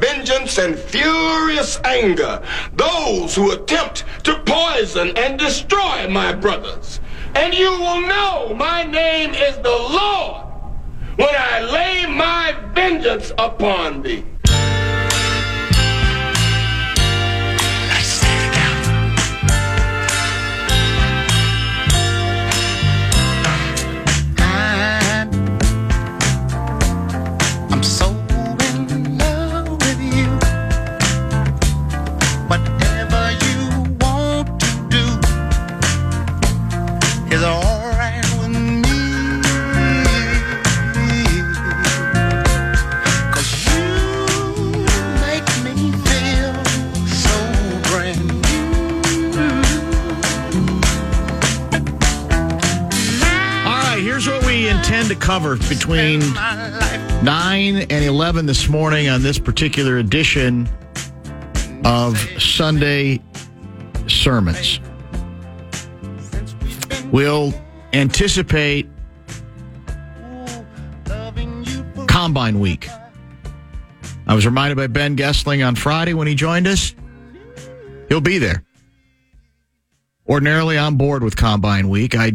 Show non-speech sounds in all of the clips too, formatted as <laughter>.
vengeance and furious anger those who attempt to poison and destroy my brothers. And you will know my name is the Lord when I lay my vengeance upon thee. To cover between 9 and 11 this morning on this particular edition of Sunday Sermons. We'll anticipate Combine Week. I was reminded by Ben Goessling on Friday when he joined us. He'll be there. Ordinarily I'm bored with Combine Week. I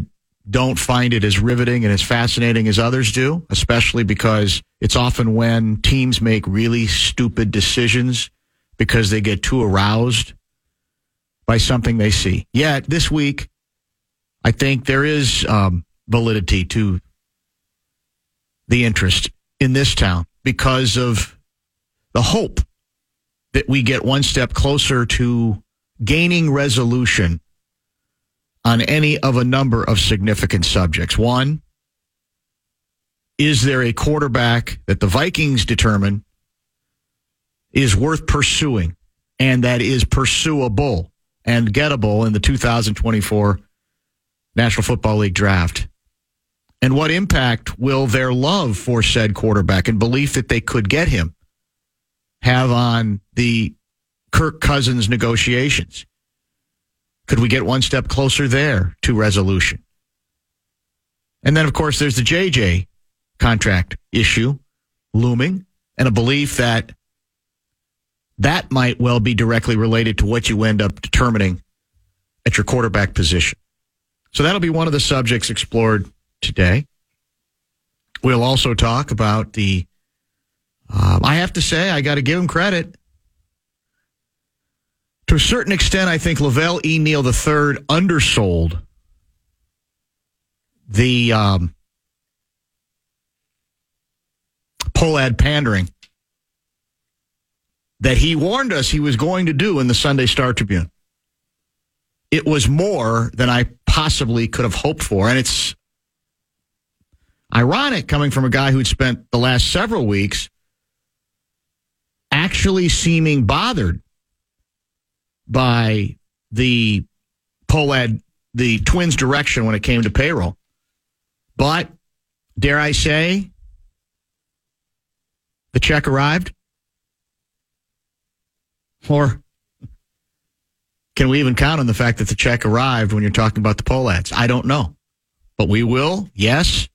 don't find it as riveting and as fascinating as others do, especially because it's often when teams make really stupid decisions because they get too aroused by something they see. Yet this week, I think there is um, validity to the interest in this town because of the hope that we get one step closer to gaining resolution on any of a number of significant subjects. One, is there a quarterback that the Vikings determine is worth pursuing and that is pursuable and gettable in the 2024 National Football League draft? And what impact will their love for said quarterback and belief that they could get him have on the Kirk Cousins negotiations? Could we get one step closer there to resolution? And then, of course, there's the JJ contract issue looming and a belief that that might well be directly related to what you end up determining at your quarterback position. So that'll be one of the subjects explored today. We'll also talk about the, um, I have to say, I got to give him credit. To a certain extent, I think Lavelle E. Neal III undersold the um, Pohlad pandering that he warned us he was going to do in the Sunday Star Tribune. It was more than I possibly could have hoped for. And it's ironic coming from a guy who'd spent the last several weeks actually seeming bothered by the Pohlad, the Twins' direction when it came to payroll. But dare I say, the check arrived? Or can we even count on the fact that the check arrived when you're talking about the Pohlads? I don't know. But we will, yes,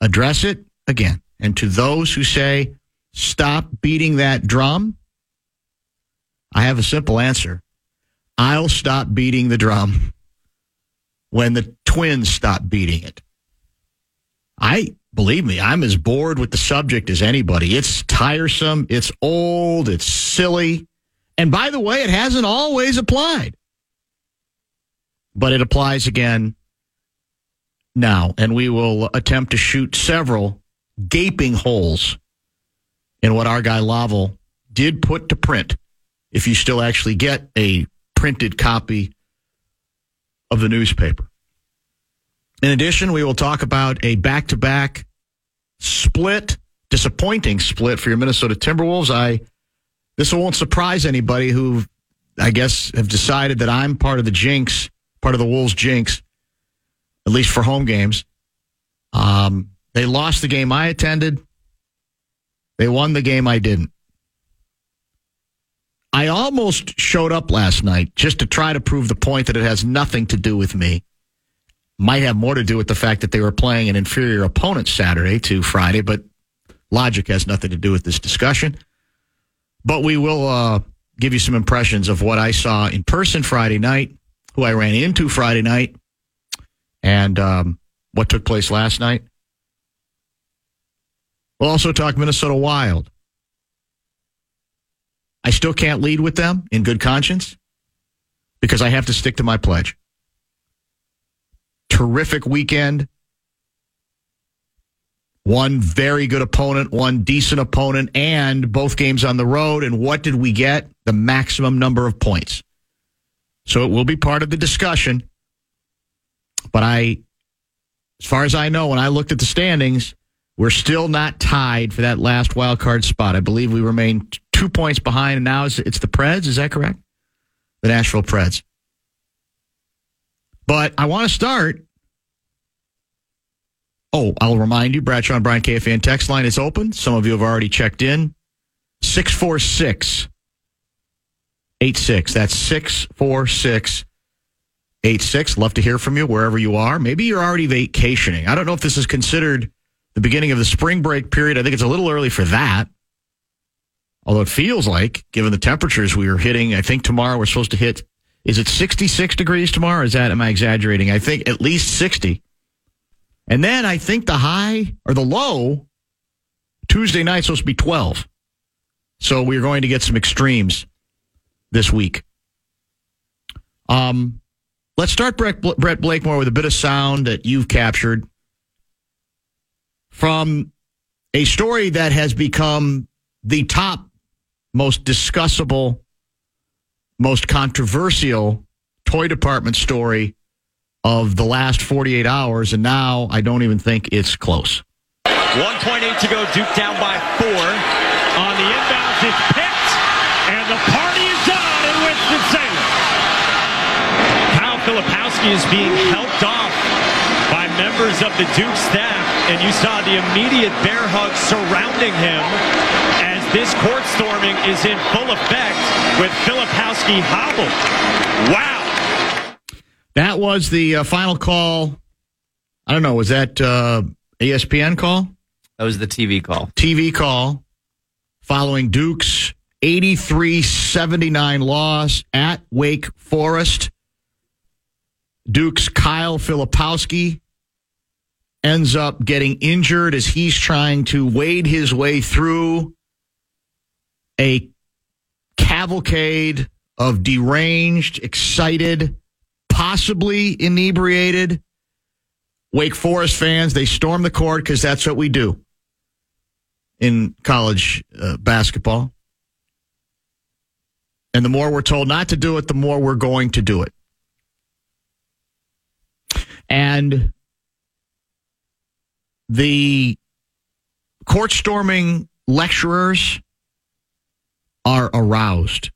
address it again. And to those who say, stop beating that drum, I have a simple answer. I'll stop beating the drum when the twins stop beating it. I believe me, I'm as bored with the subject as anybody. It's tiresome, it's old, it's silly. And by the way, it hasn't always applied. But it applies again now, and we will attempt to shoot several gaping holes in what our guy Lavelle did put to print. If you still actually get a printed copy of the newspaper. In addition, we will talk about a back to back split, disappointing split for your Minnesota Timberwolves. I this won't surprise anybody who I guess have decided that I'm part of the jinx, part of the Wolves jinx, at least for home games. Um, they lost the game I attended. They won the game I didn't. I almost showed up last night just to try to prove the point that it has nothing to do with me. Might have more to do with the fact that they were playing an inferior opponent Saturday to Friday, but logic has nothing to do with this discussion. But we will uh, give you some impressions of what I saw in person Friday night, who I ran into Friday night, and um, what took place last night. We'll also talk Minnesota Wild. I still can't lead with them in good conscience because I have to stick to my pledge. Terrific weekend. One very good opponent, one decent opponent, and both games on the road. And what did we get? The maximum number of points. So it will be part of the discussion. But I, as far as I know, when I looked at the standings, we're still not tied for that last wild card spot. I believe we remain two points behind, and now it's, it's the Preds. Is that correct? The Nashville Preds. But I want to start. Oh, I'll remind you, Bradshaw and Brian KFan text line is open. Some of you have already checked in. 646 86. That's 646 86. Love to hear from you wherever you are. Maybe you're already vacationing. I don't know if this is considered the beginning of the spring break period. I think it's a little early for that. Although it feels like, given the temperatures we are hitting, I think tomorrow we're supposed to hit. Is it 66 degrees tomorrow? is that, am I exaggerating? I think at least 60. And then I think the high or the low Tuesday night supposed to be 12. So we're going to get some extremes this week. Um, let's start Brett, Brett Blakemore with a bit of sound that you've captured from a story that has become the top most discussable, most controversial toy department story of the last 48 hours, and now I don't even think it's close. 1.8 to go, Duke down by four. On the inbounds, it's picked, and the party is on in Winston-Salem. Kyle Filipowski is being helped off by members of the Duke staff, and you saw the immediate bear hug surrounding him as this court storming is in full effect with Filipowski hobbled. Wow. That was the uh, final call. I don't know. Was that uh, ESPN call? That was the TV call. TV call following Duke's 83 79 loss at Wake Forest. Duke's Kyle Filipowski ends up getting injured as he's trying to wade his way through a cavalcade of deranged, excited, possibly inebriated Wake Forest fans. They storm the court because that's what we do in college uh, basketball. And the more we're told not to do it, the more we're going to do it. And the court storming lecturers are aroused.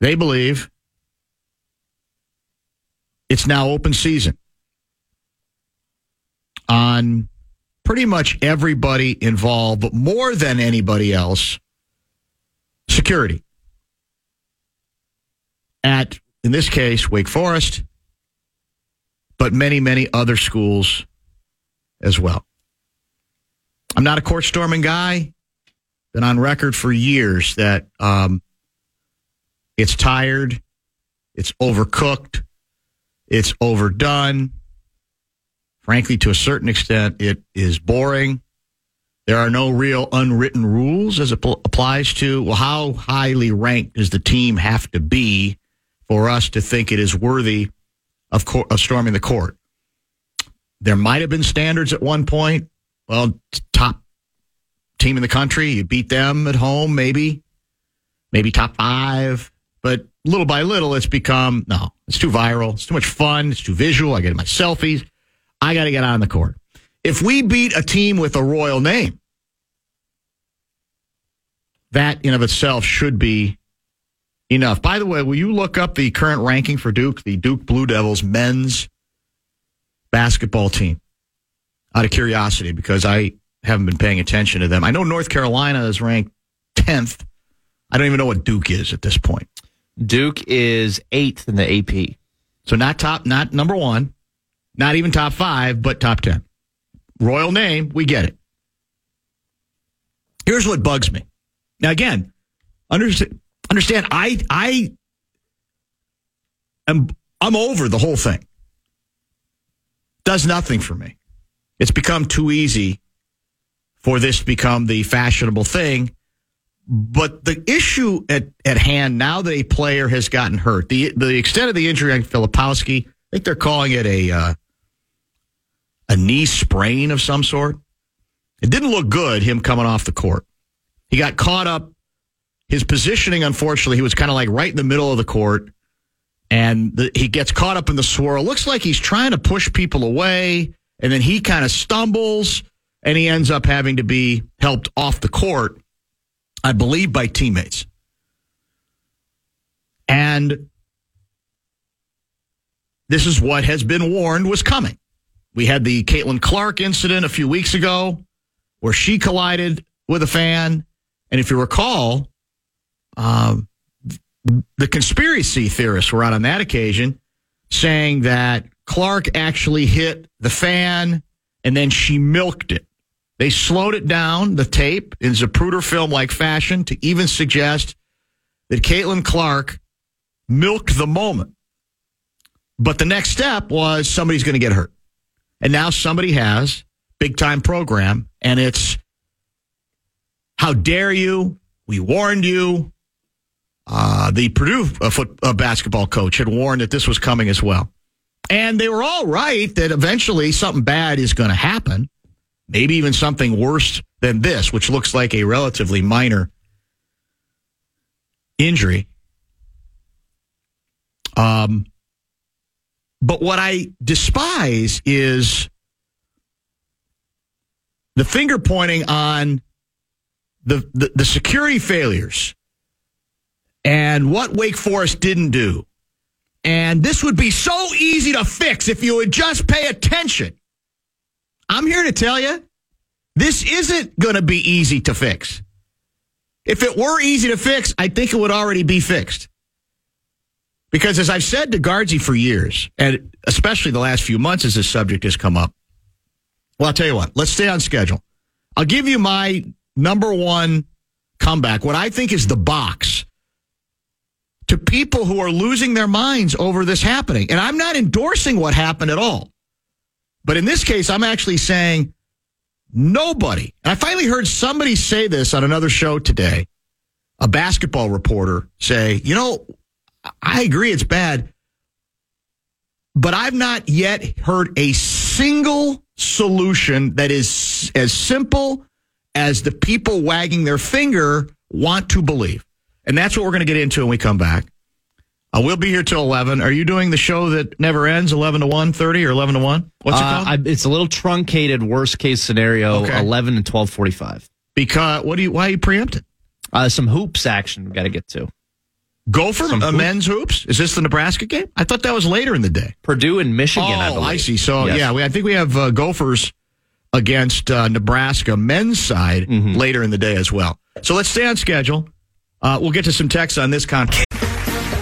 They believe it's now open season on pretty much everybody involved, but more than anybody else, security. At, in this case, Wake Forest, but many, many other schools as well. I'm not a court storming guy. Been on record for years that um, it's tired, it's overcooked, it's overdone Frankly, to a certain extent, it is boring. There are no real unwritten rules as it pl- applies to, well, how highly ranked does the team have to be for us to think it is worthy of, of storming the court? There might have been standards at one point. Well, top team in the country, you beat them at home, maybe, maybe top five. But little by little, it's become no, it's too viral. It's too much fun. It's too visual. I get my selfies. I got to get on the court. If we beat a team with a royal name, that in of itself should be enough. By the way, will you look up the current ranking for Duke, the Duke Blue Devils men's basketball team? Out of curiosity, because I haven't been paying attention to them. I know North Carolina is ranked 10th. I don't even know what Duke is at this point. Duke is eighth in the AP. So not top, not number one, not even top five, but top 10. Royal name, we get it. Here's what bugs me. Now, again, understand, understand I, I am, I'm over the whole thing. Does nothing for me. It's become too easy for this to become the fashionable thing. But the issue at, at hand now that a player has gotten hurt, the the extent of the injury on Filipowski, I think they're calling it a uh, a knee sprain of some sort. It didn't look good him coming off the court. He got caught up. His positioning, unfortunately, he was kind of like right in the middle of the court, and the, he gets caught up in the swirl. Looks like he's trying to push people away, and then he kind of stumbles, and he ends up having to be helped off the court. I believe, by teammates. And this is what has been warned was coming. We had the Caitlin Clark incident a few weeks ago where she collided with a fan. And if you recall, um, the conspiracy theorists were out on that occasion saying that Clark actually hit the fan and then she milked it. They slowed it down, the tape, in Zapruder film like fashion to even suggest that Caitlin Clark milked the moment. But the next step was somebody's going to get hurt. And now somebody has big time program and it's how dare you? We warned you. Uh, the Purdue uh, foot, uh, basketball coach had warned that this was coming as well. And they were all right that eventually something bad is going to happen maybe even something worse than this, which looks like a relatively minor injury. Um, but what I despise is the finger pointing on the, the, the security failures and what Wake Forest didn't do. And this would be so easy to fix if you would just pay attention. I'm here to tell you, this isn't going to be easy to fix. If it were easy to fix, I think it would already be fixed. Because as I've said to Guardsy for years, and especially the last few months as this subject has come up, well, I'll tell you what, let's stay on schedule. I'll give you my number one comeback, what I think is the box to people who are losing their minds over this happening. And I'm not endorsing what happened at all. But in this case, I'm actually saying nobody. And I finally heard somebody say this on another show today. A basketball reporter say, you know, I agree it's bad, but I've not yet heard a single solution that is as simple as the people wagging their finger want to believe. And that's what we're going to get into when we come back. Uh, we'll be here till 11. Are you doing the show that never ends, 11 to 1, 30 or 11 to 1? What's it Uh, called? I, it's a little truncated, worst case scenario, Okay. 11 and 1245. because, what do you, why are you preempted? Uh, some hoops action we got to get to. Gopher Some uh, hoop- men's hoops? Is this the Nebraska game? I thought that was later in the day. Purdue and Michigan, I oh, believe. I see. So, Yes. yeah, we, I think we have uh, Gophers against uh, Nebraska men's side Mm-hmm. later in the day as well. So let's stay on schedule. Uh, we'll get to some texts on this con.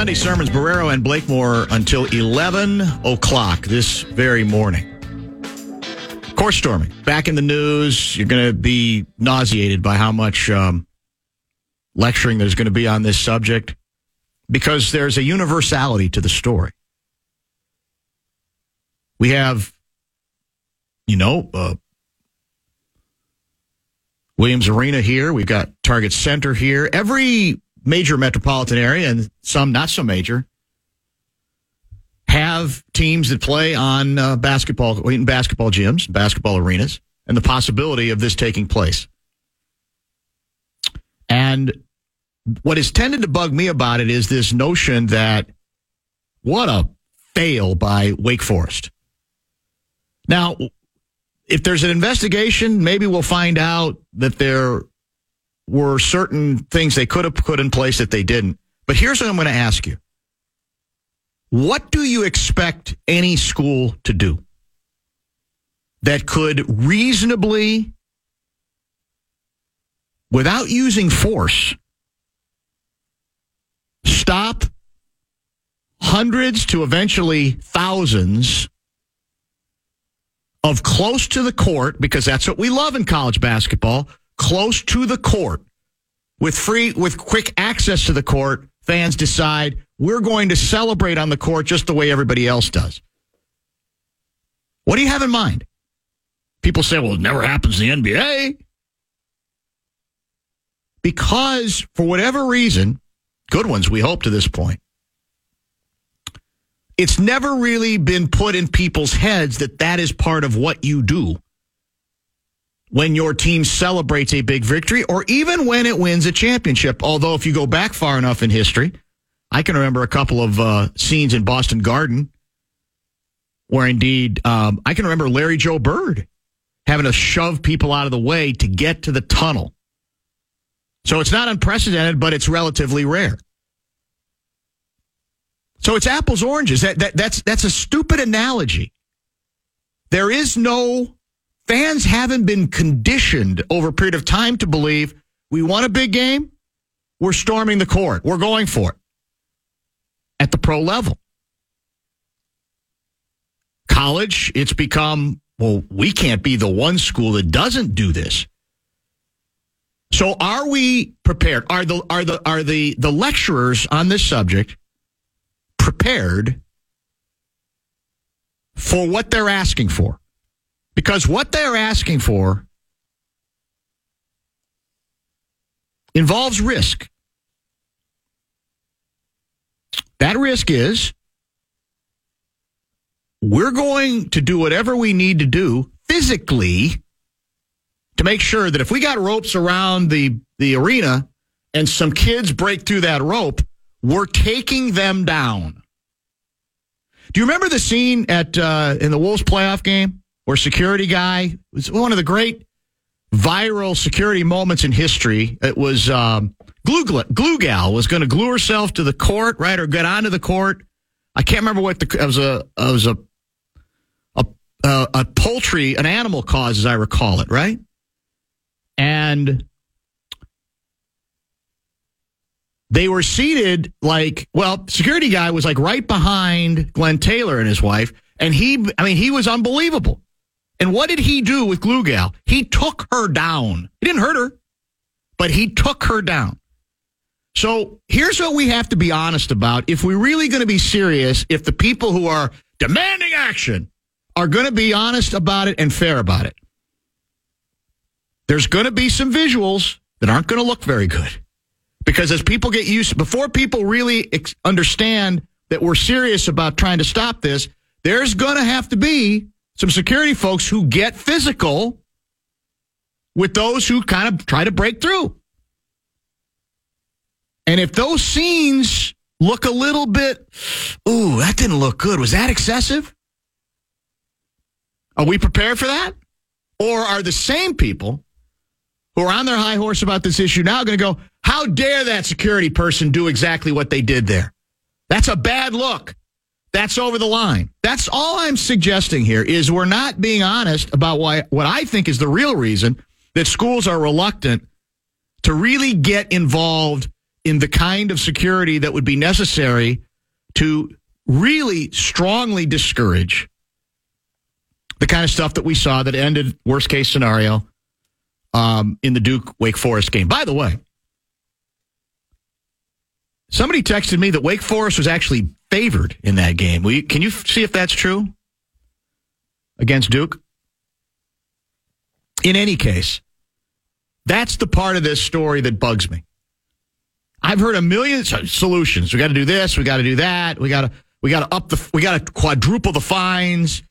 Sunday sermons, Barreiro and Blakemore until 11 o'clock this very morning. Court storming back in the news. You're going to be nauseated by how much um, lecturing there's going to be on this subject because there's a universality to the story. We have, you know, uh, Williams Arena here. We've got Target Center here. Every major metropolitan area and some not so major have teams that play on uh, basketball in basketball gyms, basketball arenas, and the possibility of this taking place. And what has tended to bug me about it is this notion that what a fail by Wake Forest. Now, if there's an investigation, maybe we'll find out that there were certain things they could have put in place that they didn't. But here's what I'm going to ask you. What do you expect any school to do that could reasonably, without using force, stop hundreds to eventually thousands of close to the court, because that's what we love in college basketball, close to the court with free with quick access to the court fans decide we're going to celebrate on the court just the way everybody else does. What do you have in mind? People say well it never happens in the nba because for whatever reason good ones we hope to this point it's never really been put in people's heads that that is part of what you do when your team celebrates a big victory or even when it wins a championship. Although, if you go back far enough in history, I can remember a couple of uh, scenes in Boston Garden where indeed um, I can remember Larry Joe Bird having to shove people out of the way to get to the tunnel. So it's not unprecedented, but it's relatively rare. So it's apples oranges. That, that that's that's a stupid analogy. There is no fans haven't been conditioned over a period of time to believe we want a big game, we're storming the court, we're going for it at the pro level. College, it's become, well, we can't be the one school that doesn't do this. So are we prepared? Are the are the are the the lecturers on this subject prepared for what they're asking for? Because what they're asking for involves risk. That risk is we're going to do whatever we need to do physically to make sure that if we got ropes around the, the arena and some kids break through that rope, we're taking them down. Do you remember the scene at uh, in the Wolves playoff game where security guy was one of the great viral security moments in history? It was um, glue, glue gal was going to glue herself to the court, right, or get onto the court. I can't remember what the it was a it was a a a, a poultry an animal cause as I recall it, right? And they were seated like well security guy was like right behind glenn taylor and his wife and he i mean he was unbelievable and what did he do with glue gal? He took her down. He didn't hurt her but he took her down. So here's what we have to be honest about. If we're really going to be serious if the people who are demanding action are going to be honest about it and fair about it there's going to be some visuals that aren't going to look very good. Because as people get used, before people really ex- understand that we're serious about trying to stop this, there's going to have to be some security folks who get physical with those who kind of try to break through. And if those scenes look a little bit, ooh, that didn't look good. Was that excessive? Are we prepared for that? Or are the same people who are on their high horse about this issue now going to go, how dare that security person do exactly what they did there? That's a bad look. That's over the line. That's all I'm suggesting here is we're not being honest about why what I think is the real reason that schools are reluctant to really get involved in the kind of security that would be necessary to really strongly discourage the kind of stuff that we saw that ended worst case scenario um, in the Duke Wake Forest game. By the way, somebody texted me that Wake Forest was actually favored in that game. You, can you see if that's true against Duke? In any case, that's the part of this story that bugs me. I've heard a million solutions. We got to do this. We got to do that. We got to we got to up the we got to quadruple the fines.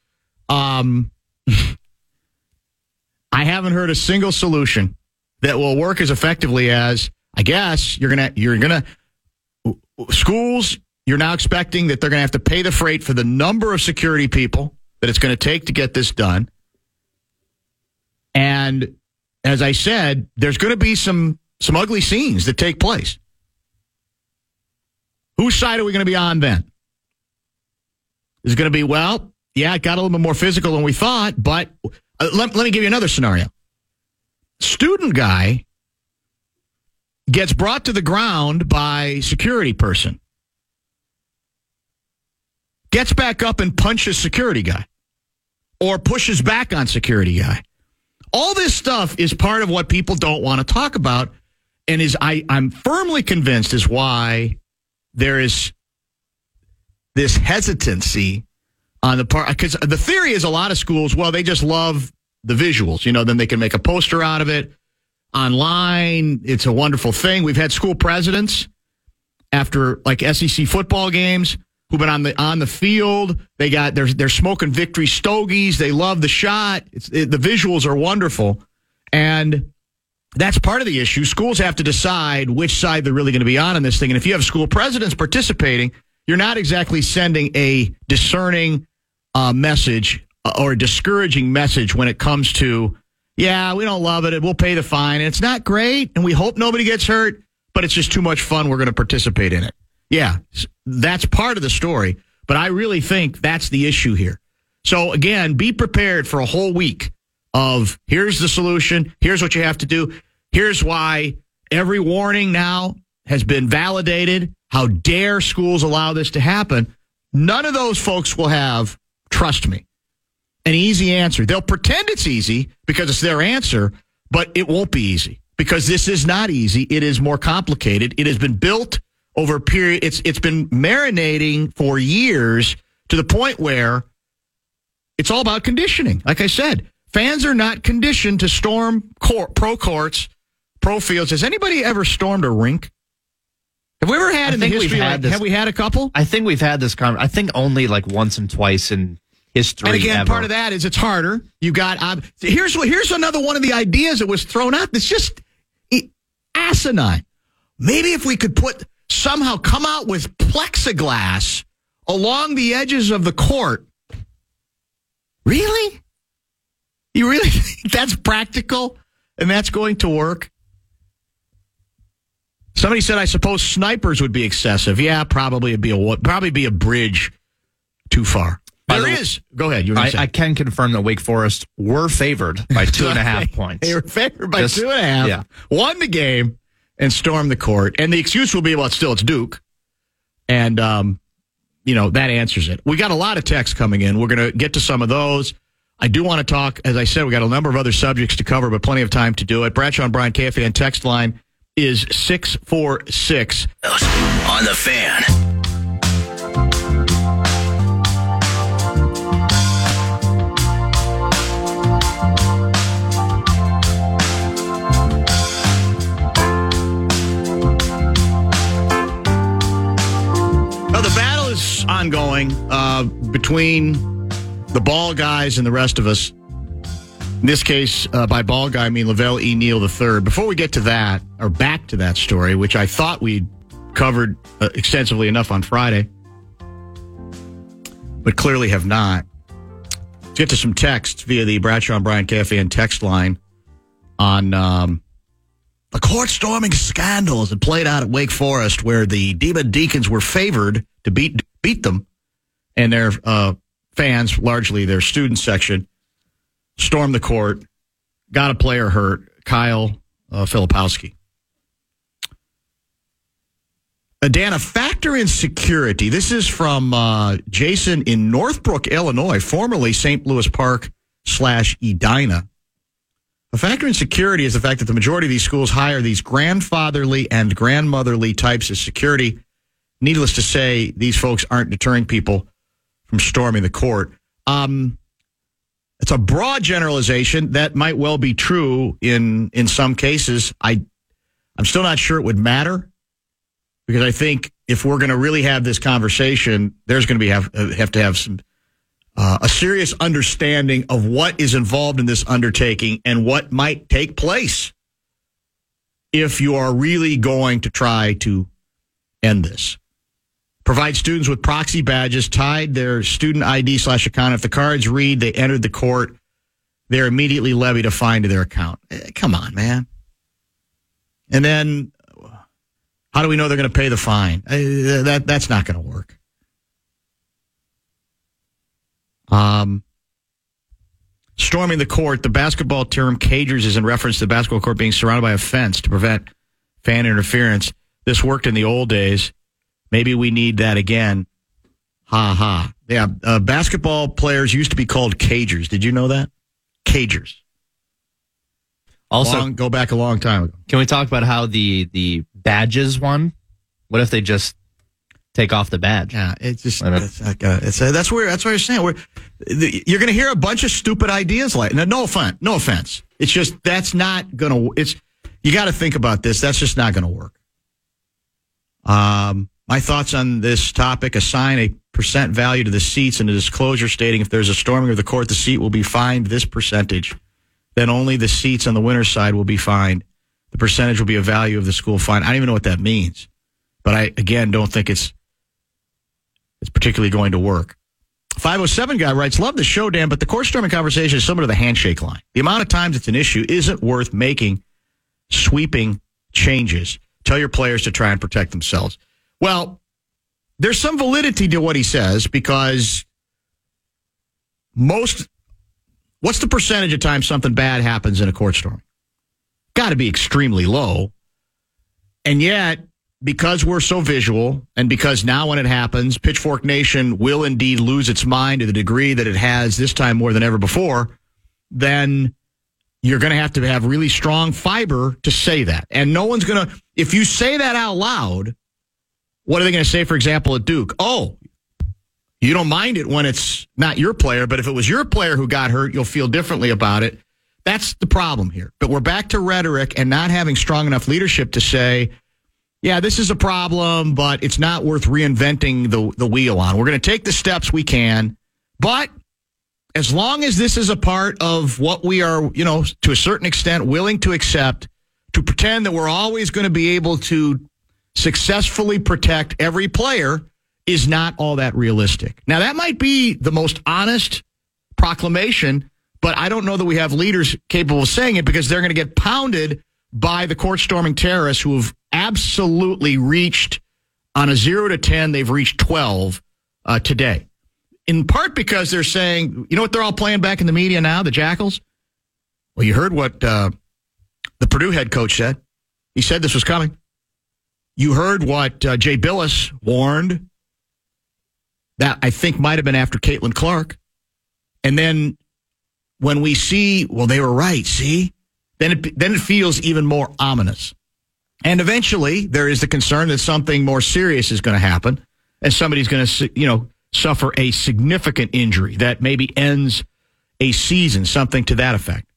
Um, <laughs> I haven't heard a single solution that will work as effectively as I guess you're gonna you're gonna schools. You're now expecting that they're gonna have to pay the freight for the number of security people that it's going to take to get this done. And as I said, there's going to be some some ugly scenes that take place. Whose side are we going to be on then? Is going to be, well, yeah, it got a little bit more physical than we thought, but uh, let, let me give you another scenario. Student guy gets brought to the ground by security person. Gets back up and punches security guy or pushes back on security guy. All this stuff is part of what people don't want to talk about and is I, I'm firmly convinced is why there is this hesitancy on the part because the theory is a lot of schools well they just love the visuals you know then they can make a poster out of it online it's a wonderful thing we've had school presidents after like SEC football games who've been on the on the field they got they're they're smoking victory stogies they love the shot it, the visuals are wonderful and that's part of the issue. Schools have to decide which side they're really going to be on in this thing. And if you have school presidents participating, you're not exactly sending a discerning uh, message uh, or a discouraging message when it comes to, yeah, we don't love it. We'll pay the fine. It's not great. And we hope nobody gets hurt, but it's just too much fun. We're going to participate in it. Yeah, that's part of the story. But I really think that's the issue here. So again, be prepared for a whole week of here's the solution, here's what you have to do, here's why every warning now has been validated. How dare schools allow this to happen? None of those folks will have, trust me, an easy answer. They'll pretend it's easy because it's their answer, but it won't be easy because this is not easy. It is more complicated. It has been built over a period. It's it's been marinating for years to the point where it's all about conditioning. Like I said, Fans are not conditioned to storm court, pro courts, pro fields. Has anybody ever stormed a rink? Have we ever had I in the history? had Like, this- have we had a couple? I think we've had this conversation. I think only like once and twice in history. And again, ever. part of that is it's harder. You got um, here's here's another one of the ideas that was thrown out. That's just i- asinine. Maybe if we could put somehow come out with plexiglass along the edges of the court. Really? You really <laughs> think that's practical and that's going to work? Somebody said, I suppose snipers would be excessive. Yeah, probably it'd be a probably be a bridge too far. There the- is. Go ahead. You I. I can confirm that Wake Forest were favored by two and a half <laughs> points. They were favored by Just- two and a half. yeah. Won the game and storm the court. And the excuse will be, well, still it's Duke. And um, you know, that answers it. We got a lot of texts coming in. We're gonna get to some of those. I do want to talk, as I said, we got a number of other subjects to cover, but plenty of time to do it. Bradshaw and Brian KFAN text line is six four six. On the fan. Ongoing uh, between the ball guys and the rest of us. In this case, uh, by ball guy, I mean Lavelle E. Neal III. Before we get to that, or back to that story, which I thought we'd covered uh, extensively enough on Friday, but clearly have not. Let's get to some text via the Bradshaw and Brian KFAN text line on um, the court storming scandals that played out at Wake Forest, where the Demon Deacons were favored to beat beat them, and their uh, fans, largely their student section, stormed the court, got a player hurt, Kyle uh, Filipowski. Uh, Dan, a factor in security. This is from uh, Jason in Northbrook, Illinois, formerly St. Louis Park slash Edina. A factor in security is the fact that the majority of these schools hire these grandfatherly and grandmotherly types of security. Needless to say, these folks aren't deterring people from storming the court. Um, it's a broad generalization that might well be true in in some cases. I I'm still not sure it would matter because I think if we're going to really have this conversation, there's going to be have have to have some uh, a serious understanding of what is involved in this undertaking and what might take place if you are really going to try to end this. Provide students with proxy badges tied their student ID slash account. If the cards read they entered the court, they're immediately levied a fine to their account. Eh, come on, man. And then how do we know they're going to pay the fine? Uh, that that's not going to work. Um, storming the court. The basketball term "cagers" is in reference to the basketball court being surrounded by a fence to prevent fan interference. This worked in the old days. Maybe we need that again. Ha ha. Yeah, uh, basketball players used to be called cagers. Did you know that? Cagers. Also, Long- go back a long time ago. can we talk about how the the badges won? What if they just take off the badge? Yeah, it's just I it's like uh, it's uh, that's where that's what you're saying. We're, the, you're going to hear a bunch of stupid ideas like no, no offense, no offense. It's just that's not going to. It's you got to think about this. That's just not going to work. Um, my thoughts on this topic: assign a percent value to the seats and a disclosure stating if there's a storming of the court, the seat will be fined this percentage. Then only the seats on the winner's side will be fined. The percentage will be a value of the school fine. I don't even know what that means, but I again don't think it's it's particularly going to work. 507 guy writes, Love the show, Dan, but the court storming conversation is similar to the handshake line. The amount of times it's an issue isn't worth making sweeping changes. Tell your players to try and protect themselves. Well, there's some validity to what he says because most, what's the percentage of times something bad happens in a court storm? Got to be extremely low. And yet, because we're so visual and because now when it happens, Pitchfork Nation will indeed lose its mind to the degree that it has this time more than ever before, then you're going to have to have really strong fiber to say that. And no one's going to, if you say that out loud, what are they going to say, for example, at Duke? Oh, you don't mind it when it's not your player, but if it was your player who got hurt, you'll feel differently about it. That's the problem here. But we're back to rhetoric and not having strong enough leadership to say, yeah, this is a problem, but it's not worth reinventing the, the wheel on. We're going to take the steps we can, but as long as this is a part of what we are, you know, to a certain extent willing to accept, to pretend that we're always going to be able to successfully protect every player is not all that realistic. Now, that might be the most honest proclamation, but I don't know that we have leaders capable of saying it because they're going to get pounded by the court storming terrorists who have absolutely reached on a zero to 10, they've reached 12 uh, today. In part because they're saying, you know what they're all playing back in the media now, the Jackals? Well, you heard what uh, the Purdue head coach said. He said this was coming. You heard what uh, Jay Bilas warned. That I think might have been after Caitlin Clark. And then when we see, well, they were right, see? Then it, then it feels even more ominous. And eventually, there is the concern that something more serious is going to happen, and somebody's going to, you know, suffer a significant injury that maybe ends a season, something to that effect.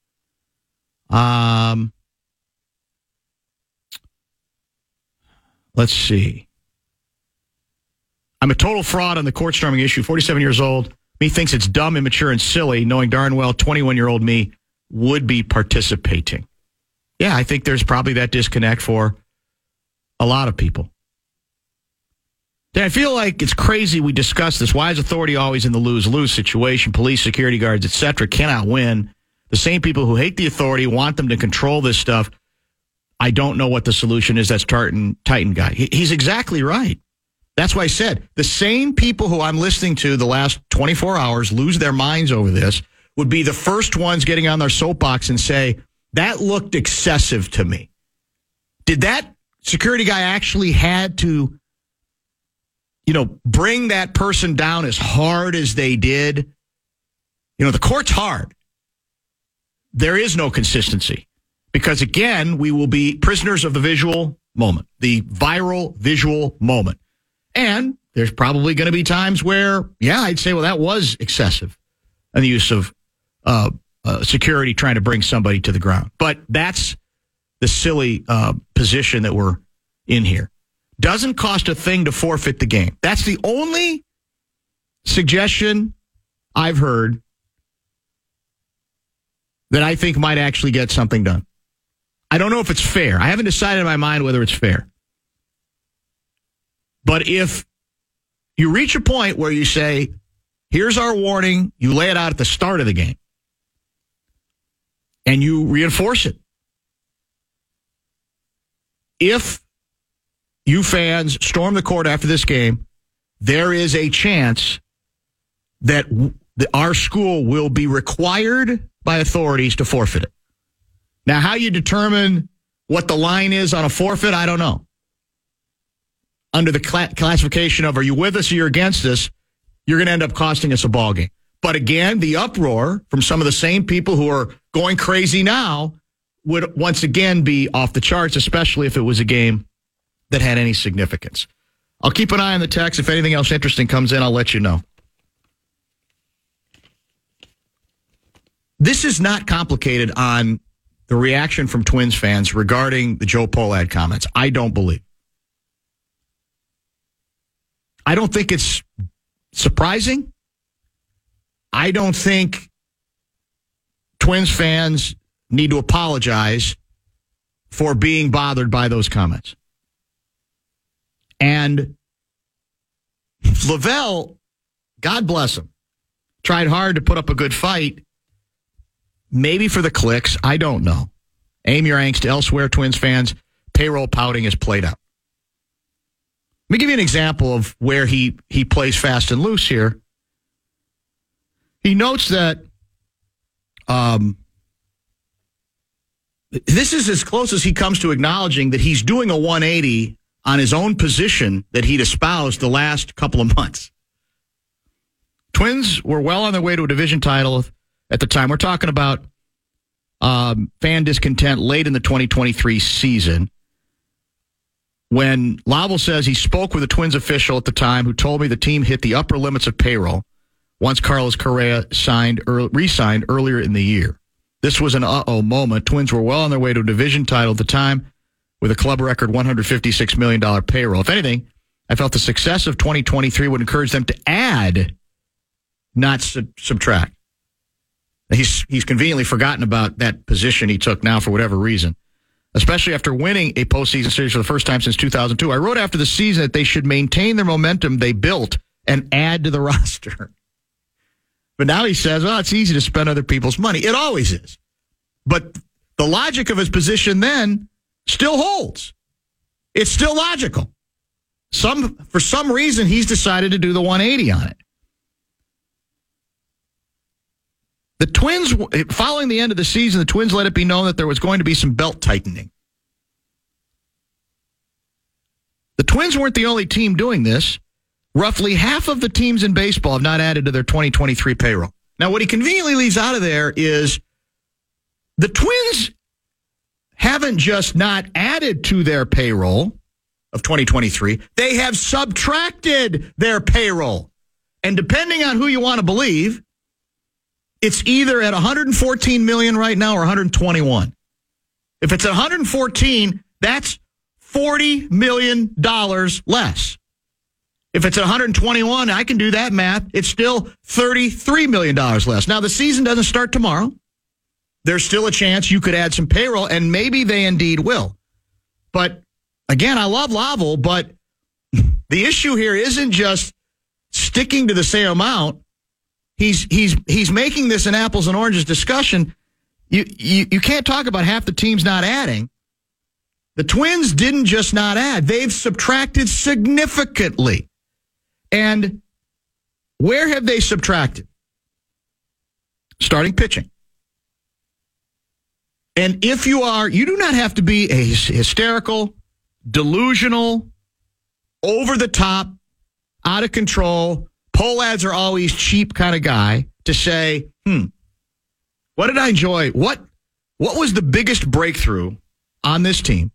Um, let's see. I'm a total fraud on the court storming issue. 47 years old, me thinks it's dumb, immature, and silly, knowing darn well 21 year old me would be participating. Yeah, I think there's probably that disconnect for a lot of people. I feel like it's crazy we discuss this. Why is authority always in the lose lose situation? Police, security guards, etc., cannot win. The same people who hate the authority want them to control this stuff. I don't know what the solution is. That's Tartan Titan guy. He, he's exactly right. That's why I said the same people who I'm listening to the last 24 hours lose their minds over this would be the first ones getting on their soapbox and say, that looked excessive to me. Did that security guy actually had to, you know, bring that person down as hard as they did? You know, the court's hard. There is no consistency because again, we will be prisoners of the visual moment, the viral visual moment. And there's probably going to be times where, yeah, I'd say, well, that was excessive and the use of uh, uh, security trying to bring somebody to the ground. But that's the silly uh, position that we're in here. Doesn't cost a thing to forfeit the game. That's the only suggestion I've heard that I think might actually get something done. I don't know if it's fair. I haven't decided in my mind whether it's fair. But if you reach a point where you say, here's our warning, you lay it out at the start of the game, and you reinforce it. If you fans storm the court after this game, there is a chance that our school will be required by authorities to forfeit it. Now, how you determine what the line is on a forfeit, I don't know. Under the cl- classification of are you with us or you're against us, you're going to end up costing us a ball game. But again, the uproar from some of the same people who are going crazy now would once again be off the charts, especially if it was a game that had any significance. I'll keep an eye on the text. If anything else interesting comes in, I'll let you know. This is not complicated on the reaction from Twins fans regarding the Joe Pohlad comments. I don't believe. I don't think it's surprising. I don't think Twins fans need to apologize for being bothered by those comments. And Lavelle, God bless him, tried hard to put up a good fight Maybe for the clicks. I don't know. Aim your angst elsewhere, Twins fans. Payroll pouting is played out. Let me give you an example of where he, he plays fast and loose here. He notes that um, this is as close as he comes to acknowledging that he's doing a 180 on his own position that he'd espoused the last couple of months. Twins were well on their way to a division title at the time. We're talking about um, fan discontent late in the 2023 season when Lavelle says he spoke with a Twins official at the time who told me the team hit the upper limits of payroll once Carlos Correa signed or re-signed earlier in the year. This was an uh-oh moment. Twins were well on their way to a division title at the time with a club record $156 million payroll. If anything, I felt the success of 2023 would encourage them to add, not sub- subtract. He's he's conveniently forgotten about that position he took now for whatever reason, especially after winning a postseason series for the first time since 2002. I wrote after the season that they should maintain their momentum they built and add to the <laughs> roster. But now he says, well, it's easy to spend other people's money. It always is. But the logic of his position then still holds. It's still logical. Some for some reason he's decided to do the 180 on it. The Twins, following the end of the season, the Twins let it be known that there was going to be some belt tightening. The Twins weren't the only team doing this. Roughly half of the teams in baseball have not added to their 2023 payroll. Now, what he conveniently leaves out of there is the Twins haven't just not added to their payroll of 2023, they have subtracted their payroll. And depending on who you want to believe, it's either at 114 million right now or 121. If it's 114, that's 40 million dollars less. If it's 121, I can do that math. It's still $33 million less. Now, the season doesn't start tomorrow. There's still a chance you could add some payroll, and maybe they indeed will. But again, I love Lavelle, but <laughs> the issue here isn't just sticking to the same amount. He's he's he's making this an apples and oranges discussion. You you, you can't talk about half the teams not adding. The Twins didn't just not add; they've subtracted significantly. And where have they subtracted? Starting pitching. And if you are, you do not have to be a hysterical, delusional, over the top, out of control, Pohlads are always cheap kind of guy to say, hmm, what did I enjoy? What what was the biggest breakthrough on this team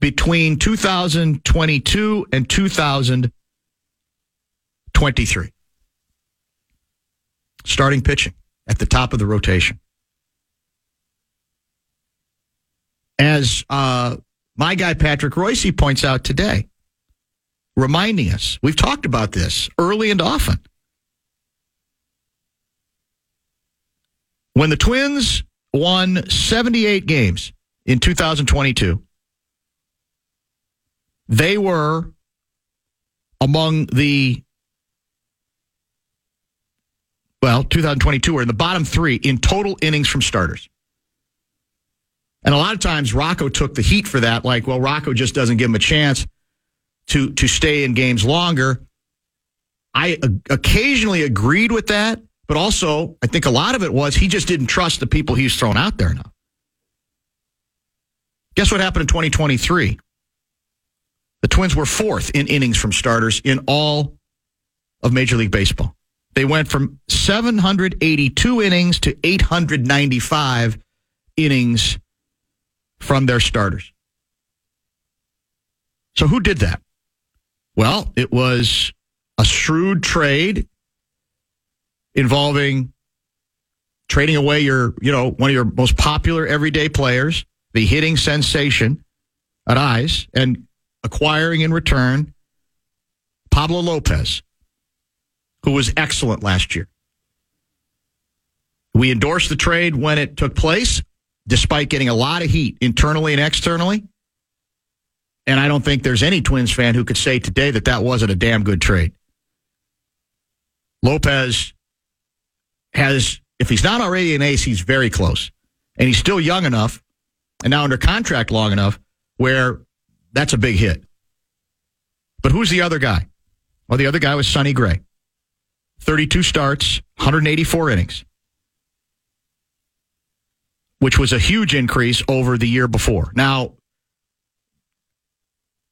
between 2022 and 2023? Starting pitching at the top of the rotation. As uh, my guy Patrick Royce points out today, reminding us, we've talked about this early and often. When the Twins won 78 games in 2022, they were among the well, 2022 were in the bottom three in total innings from starters. And a lot of times Rocco took the heat for that, like, well, Rocco just doesn't give him a chance to to stay in games longer. I occasionally agreed with that, but also I think a lot of it was he just didn't trust the people he's thrown out there now. Guess what happened in 2023? The Twins were fourth in innings from starters in all of Major League Baseball. They went from 782 innings to 895 innings from their starters. So who did that? Well, it was a shrewd trade involving trading away your, you know, one of your most popular everyday players, the hitting sensation Arraez, and acquiring in return Pablo Lopez, who was excellent last year. We endorsed the trade when it took place despite getting a lot of heat internally and externally. And I don't think there's any Twins fan who could say today that that wasn't a damn good trade. Lopez has, if he's not already an ace, he's very close. And he's still young enough and now under contract long enough where that's a big hit. But who's the other guy? Well, the other guy was Sonny Gray. 32 starts, 184 innings which was a huge increase over the year before. Now,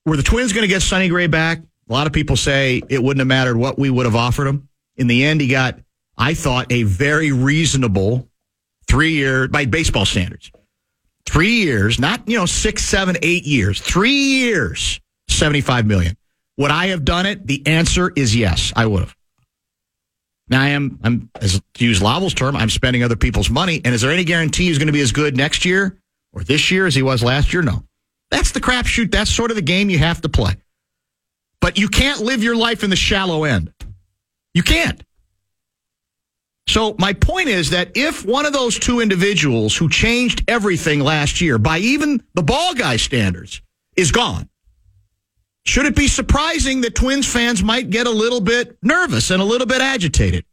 were the Twins going to get Sonny Gray back? A lot of people say it wouldn't have mattered what we would have offered him. In the end, he got, I thought, a very reasonable three year, by baseball standards, three years, not, you know, six, seven, eight years, three years, 75 million. Would I have done it? The answer is yes, I would have. Now I am, I'm, as to use Lavelle's term, I'm spending other people's money. And is there any guarantee he's going to be as good next year or this year as he was last year? No. That's the crapshoot. That's sort of the game you have to play. But you can't live your life in the shallow end. You can't. So my point is that if one of those two individuals who changed everything last year by even the ball guy standards is gone, should it be surprising that Twins fans might get a little bit nervous and a little bit agitated?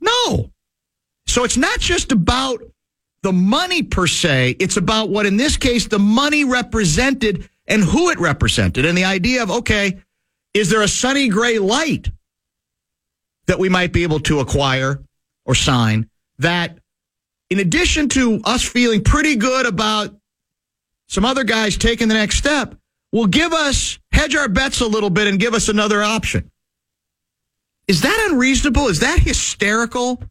No. So it's not just about the money per se, it's about what, in this case, the money represented and who it represented. And the idea of, okay, is there a Sonny Gray light that we might be able to acquire or sign that, in addition to us feeling pretty good about some other guys taking the next step, will give us, hedge our bets a little bit and give us another option. Is that unreasonable? Is that hysterical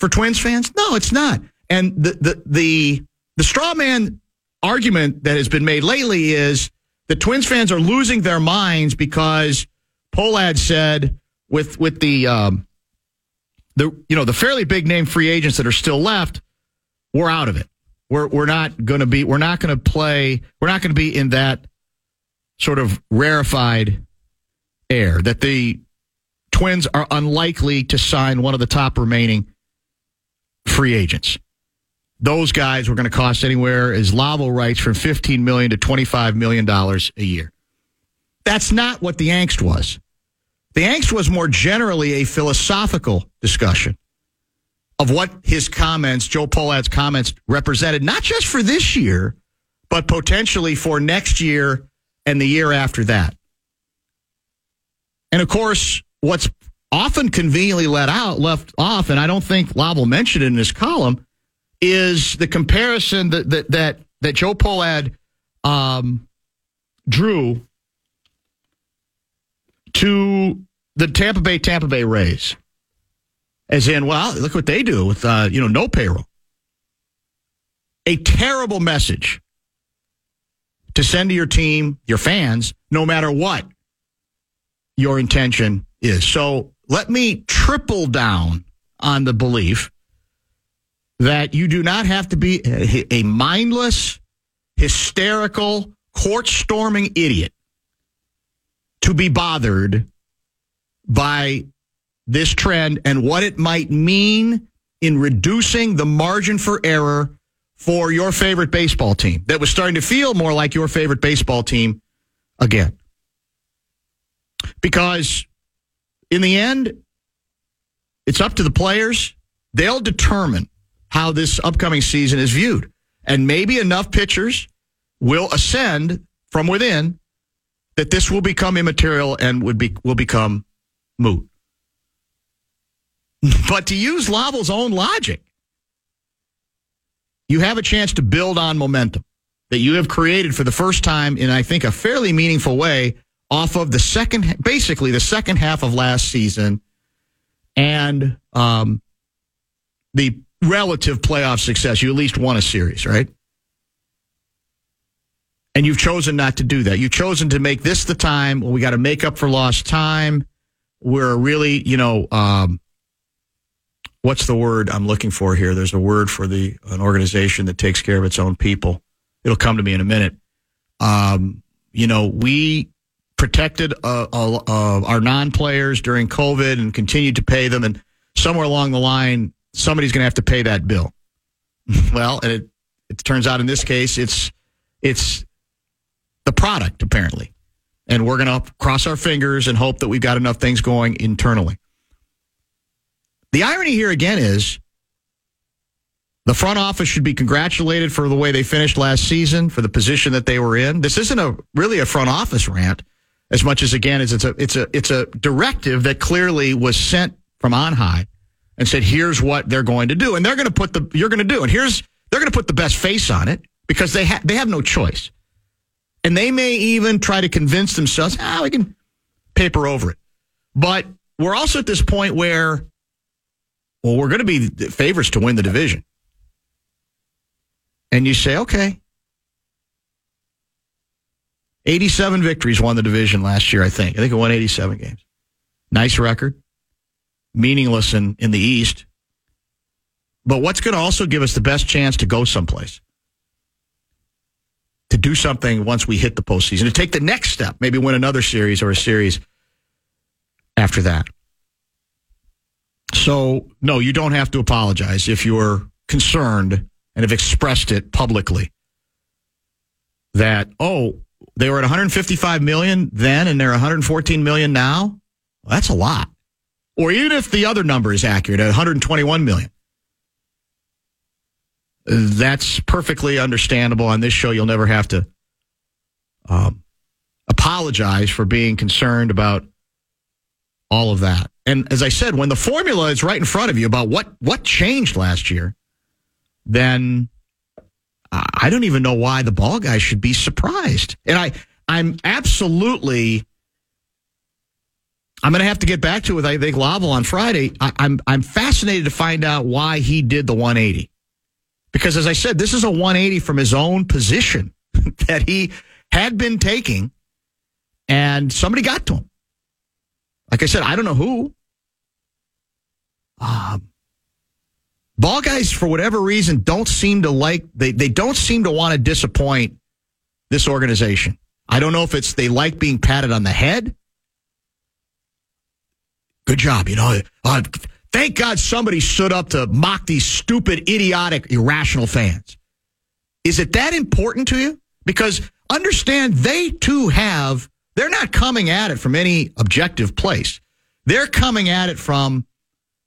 for Twins fans? No, it's not. And the, the, the, the straw man argument that has been made lately is the Twins fans are losing their minds because Pohlad said with, with the, um, the, you know, the fairly big name free agents that are still left, we're out of it we're we're not going to be we're not going to play we're not going to be in that sort of rarefied air that the Twins are unlikely to sign one of the top remaining free agents. Those guys were going to cost anywhere, as Lavelle writes, from 15 million to $25 million a year. That's not what the angst was. The angst was more generally a philosophical discussion of what his comments, Joe Pohlad's comments, represented, not just for this year, but potentially for next year and the year after that. And of course, what's often conveniently let out, left off, and I don't think Lavelle mentioned it in his column, is the comparison that that that, that Joe Pohlad um, drew to the Tampa Bay Tampa Bay Rays. As in, well, look what they do with uh, you know no payroll. A terrible message to send to your team, your fans, no matter what your intention is. So let me triple down on the belief that you do not have to be a, mindless, hysterical, court storming idiot to be bothered by this trend and what it might mean in reducing the margin for error for your favorite baseball team that was starting to feel more like your favorite baseball team again. Because in the end, it's up to the players. They'll determine how this upcoming season is viewed. And maybe enough pitchers will ascend from within that this will become immaterial and would be will become moot. <laughs> But to use Lavelle's own logic, you have a chance to build on momentum that you have created for the first time in, I think, a fairly meaningful way off of the second, basically the second half of last season and um, the relative playoff success. You at least won a series, right? And you've chosen not to do that. You've chosen to make this the time. Well, we got to make up for lost time. We're really, you know, um, what's the word I'm looking for here? There's a word for the an organization that takes care of its own people. It'll come to me in a minute. Um, you know, we protected uh, uh, our non-players during COVID and continued to pay them, and somewhere along the line, somebody's going to have to pay that bill. <laughs> well, and it it turns out in this case, it's it's the product apparently, and we're going to cross our fingers and hope that we've got enough things going internally. The irony here again is the front office should be congratulated for the way they finished last season, for the position that they were in. This isn't a really a front office rant as much as again as it's a it's a it's a directive that clearly was sent from on high and said here's what they're going to do and they're going to put the you're going to do and here's they're going to put the best face on it because they have they have no choice. And they may even try to convince themselves, ah, we can paper over it. But we're also at this point where well, we're going to be favorites to win the division. And you say, okay. 87 victories won the division last year, I think. I think it won 87 games. Nice record. Meaningless in, in the East. But what's going to also give us the best chance to go someplace? To do something once we hit the postseason, to take the next step, maybe win another series or a series after that. So, no, you don't have to apologize if you're concerned and have expressed it publicly that, oh, they were at 155 million then and they're 114 million now. Well, that's a lot. Or even if the other number is accurate at 121 million. That's perfectly understandable. On this show, you'll never have to um, apologize for being concerned about all of that. And as I said, when the formula is right in front of you about what what changed last year, then I don't even know why the ball guy should be surprised. And I I'm absolutely I'm going to have to get back to it with I think Lavelle on Friday. I, I'm I'm fascinated to find out why he did the 180. Because as I said, this is a 180 from his own position <laughs> that he had been taking, and somebody got to him. Like I said, I don't know who. Um, ball guys, for whatever reason, don't seem to like they they don't seem to want to disappoint this organization. I don't know if it's they like being patted on the head. Good job. You know, uh, thank God somebody stood up to mock these stupid, idiotic, irrational fans. Is it that important to you? Because understand they too have, they're not coming at it from any objective place. They're coming at it from,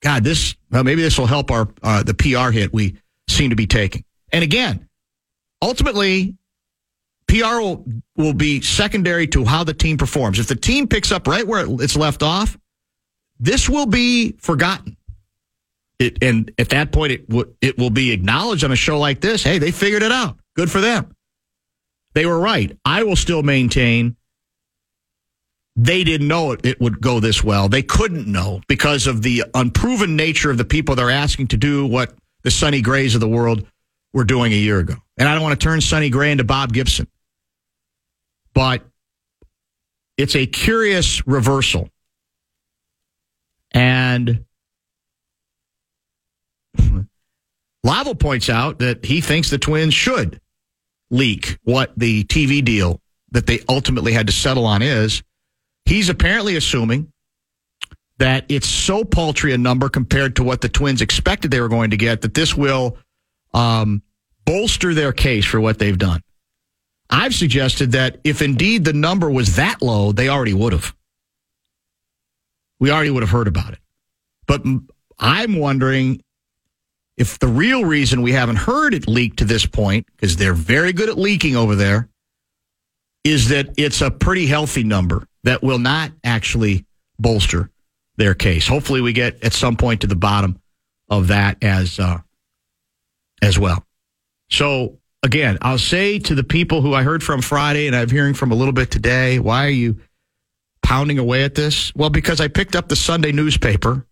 God, this, well, maybe this will help our, uh, the PR hit we seem to be taking. And again, ultimately, PR will, will be secondary to how the team performs. If the team picks up right where it's left off, this will be forgotten. It, and at that point, it, w- it will be acknowledged on a show like this. Hey, they figured it out. Good for them. They were right. I will still maintain they didn't know it, it would go this well. They couldn't know because of the unproven nature of the people they're asking to do what the Sonny Grays of the world were doing a year ago. And I don't want to turn Sonny Gray into Bob Gibson, but it's a curious reversal. And Lavelle points out that he thinks the Twins should leak what the TV deal that they ultimately had to settle on is. He's apparently assuming that it's so paltry a number compared to what the Twins expected they were going to get that this will um, bolster their case for what they've done. I've suggested that if indeed the number was that low, they already would have. We already would have heard about it. But I'm wondering if the real reason we haven't heard it leaked to this point, because they're very good at leaking over there, is that it's a pretty healthy number that will not actually bolster their case. Hopefully, we get at some point to the bottom of that as uh, as well. So again, I'll say to the people who I heard from Friday and I'm hearing from a little bit today, why are you pounding away at this? Well, because I picked up the Sunday newspaper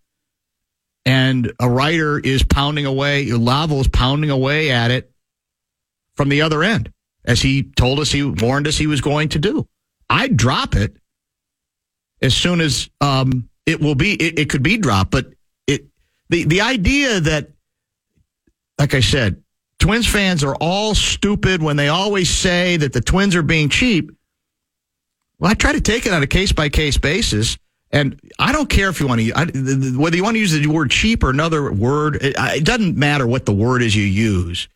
and a writer is pounding away, Lavelle is pounding away at it from the other end, as he told us he warned us he was going to do. I'd drop it as soon as um, it will be. It, it could be dropped, but it the the idea that, like I said, Twins fans are all stupid when they always say that the Twins are being cheap. Well, I try to take it on a case by case basis. And I don't care if you want to, I, whether you want to use the word cheap or another word, it, it doesn't matter what the word is you use.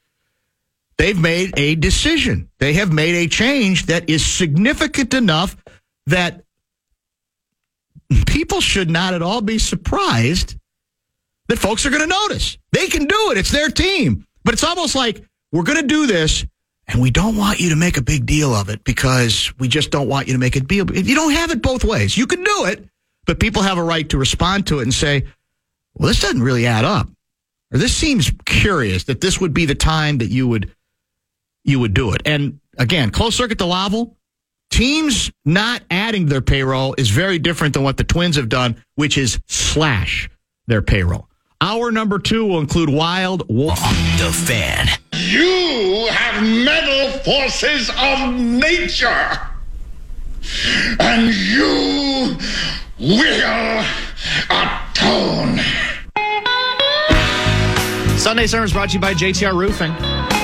They've made a decision. They have made a change that is significant enough that people should not at all be surprised that folks are going to notice. They can do it. It's their team. But it's almost like we're going to do this and we don't want you to make a big deal of it because we just don't want you to make a deal. You don't have it both ways. You can do it, but people have a right to respond to it and say, well, this doesn't really add up. Or this seems curious that this would be the time that you would you would do it. And again, close circuit to Lavelle, teams not adding their payroll is very different than what the Twins have done, which is slash their payroll. Our number two will include Wild Wolf. The Fan. You have mental forces of nature. And you will atone. Sunday Sermons brought to you by JTR Roofing.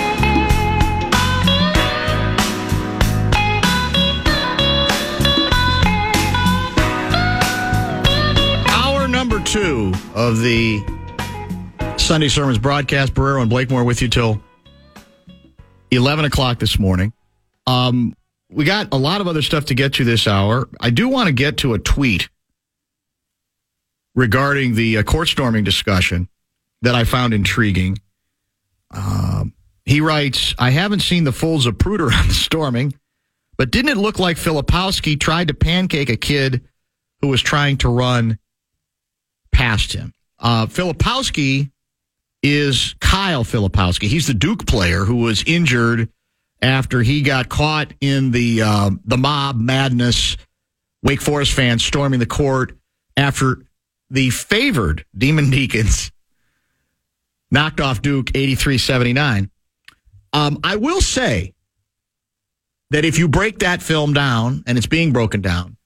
Two of the Sunday Sermons broadcast. Barreiro and Blakemore with you till 11 o'clock this morning. Um, we got a lot of other stuff to get to this hour. I do want to get to a tweet regarding the uh, court storming discussion that I found intriguing. Um, he writes, I haven't seen the full Zapruder on the storming, but didn't it look like Filipowski tried to pancake a kid who was trying to run past him? Uh, Filipowski is Kyle Filipowski. He's the Duke player who was injured after he got caught in the uh, the mob madness. Wake Forest fans storming the court after the favored Demon <laughs> Deacons knocked off Duke 83 79. Um, I will say that if you break that film down, and it's being broken down,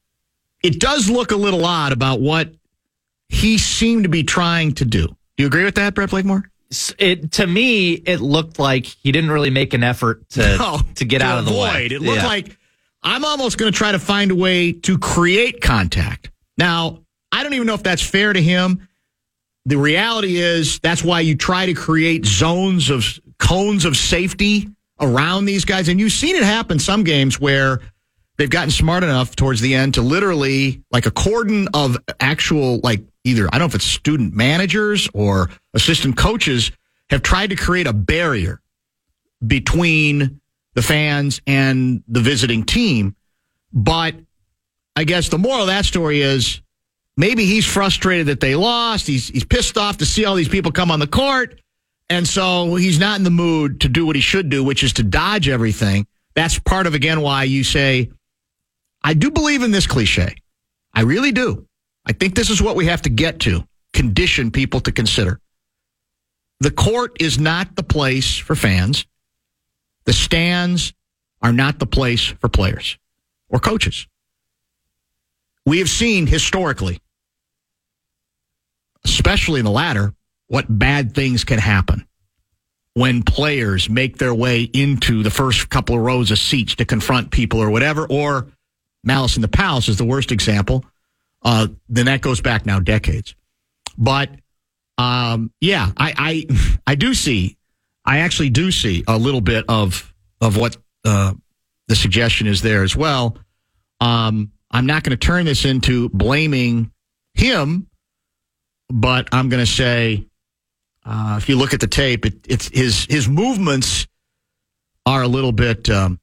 it does look a little odd about what he seemed to be trying to do. Do you agree with that, Brett Blakemore? It to me, it looked like he didn't really make an effort to No, to get to out of the way. It looked Yeah. like I'm almost going to try to find a way to create contact. Now, I don't even know if that's fair to him. The reality is that's why you try to create zones of cones of safety around these guys. And you've seen it happen some games where they've gotten smart enough towards the end to literally like a cordon of actual like either I don't know if it's student managers or assistant coaches have tried to create a barrier between the fans and the visiting team. But I guess the moral of that story is maybe he's frustrated that they lost. He's he's pissed off to see all these people come on the court. And so he's not in the mood to do what he should do, which is to dodge everything. That's part of again why you say, I do believe in this cliche. I really do. I think this is what we have to get to, condition people to consider. The court is not the place for fans. The stands are not the place for players or coaches. We have seen historically, especially in the latter, what bad things can happen when players make their way into the first couple of rows of seats to confront people or whatever, or Malice in the Palace is the worst example. Uh, then that goes back now decades. But um, yeah, I, I <laughs> I do see, I actually do see a little bit of of what uh, the suggestion is there as well. Um, I'm not going to turn this into blaming him, but I'm going to say uh, if you look at the tape, it, it's his his movements are a little bit um,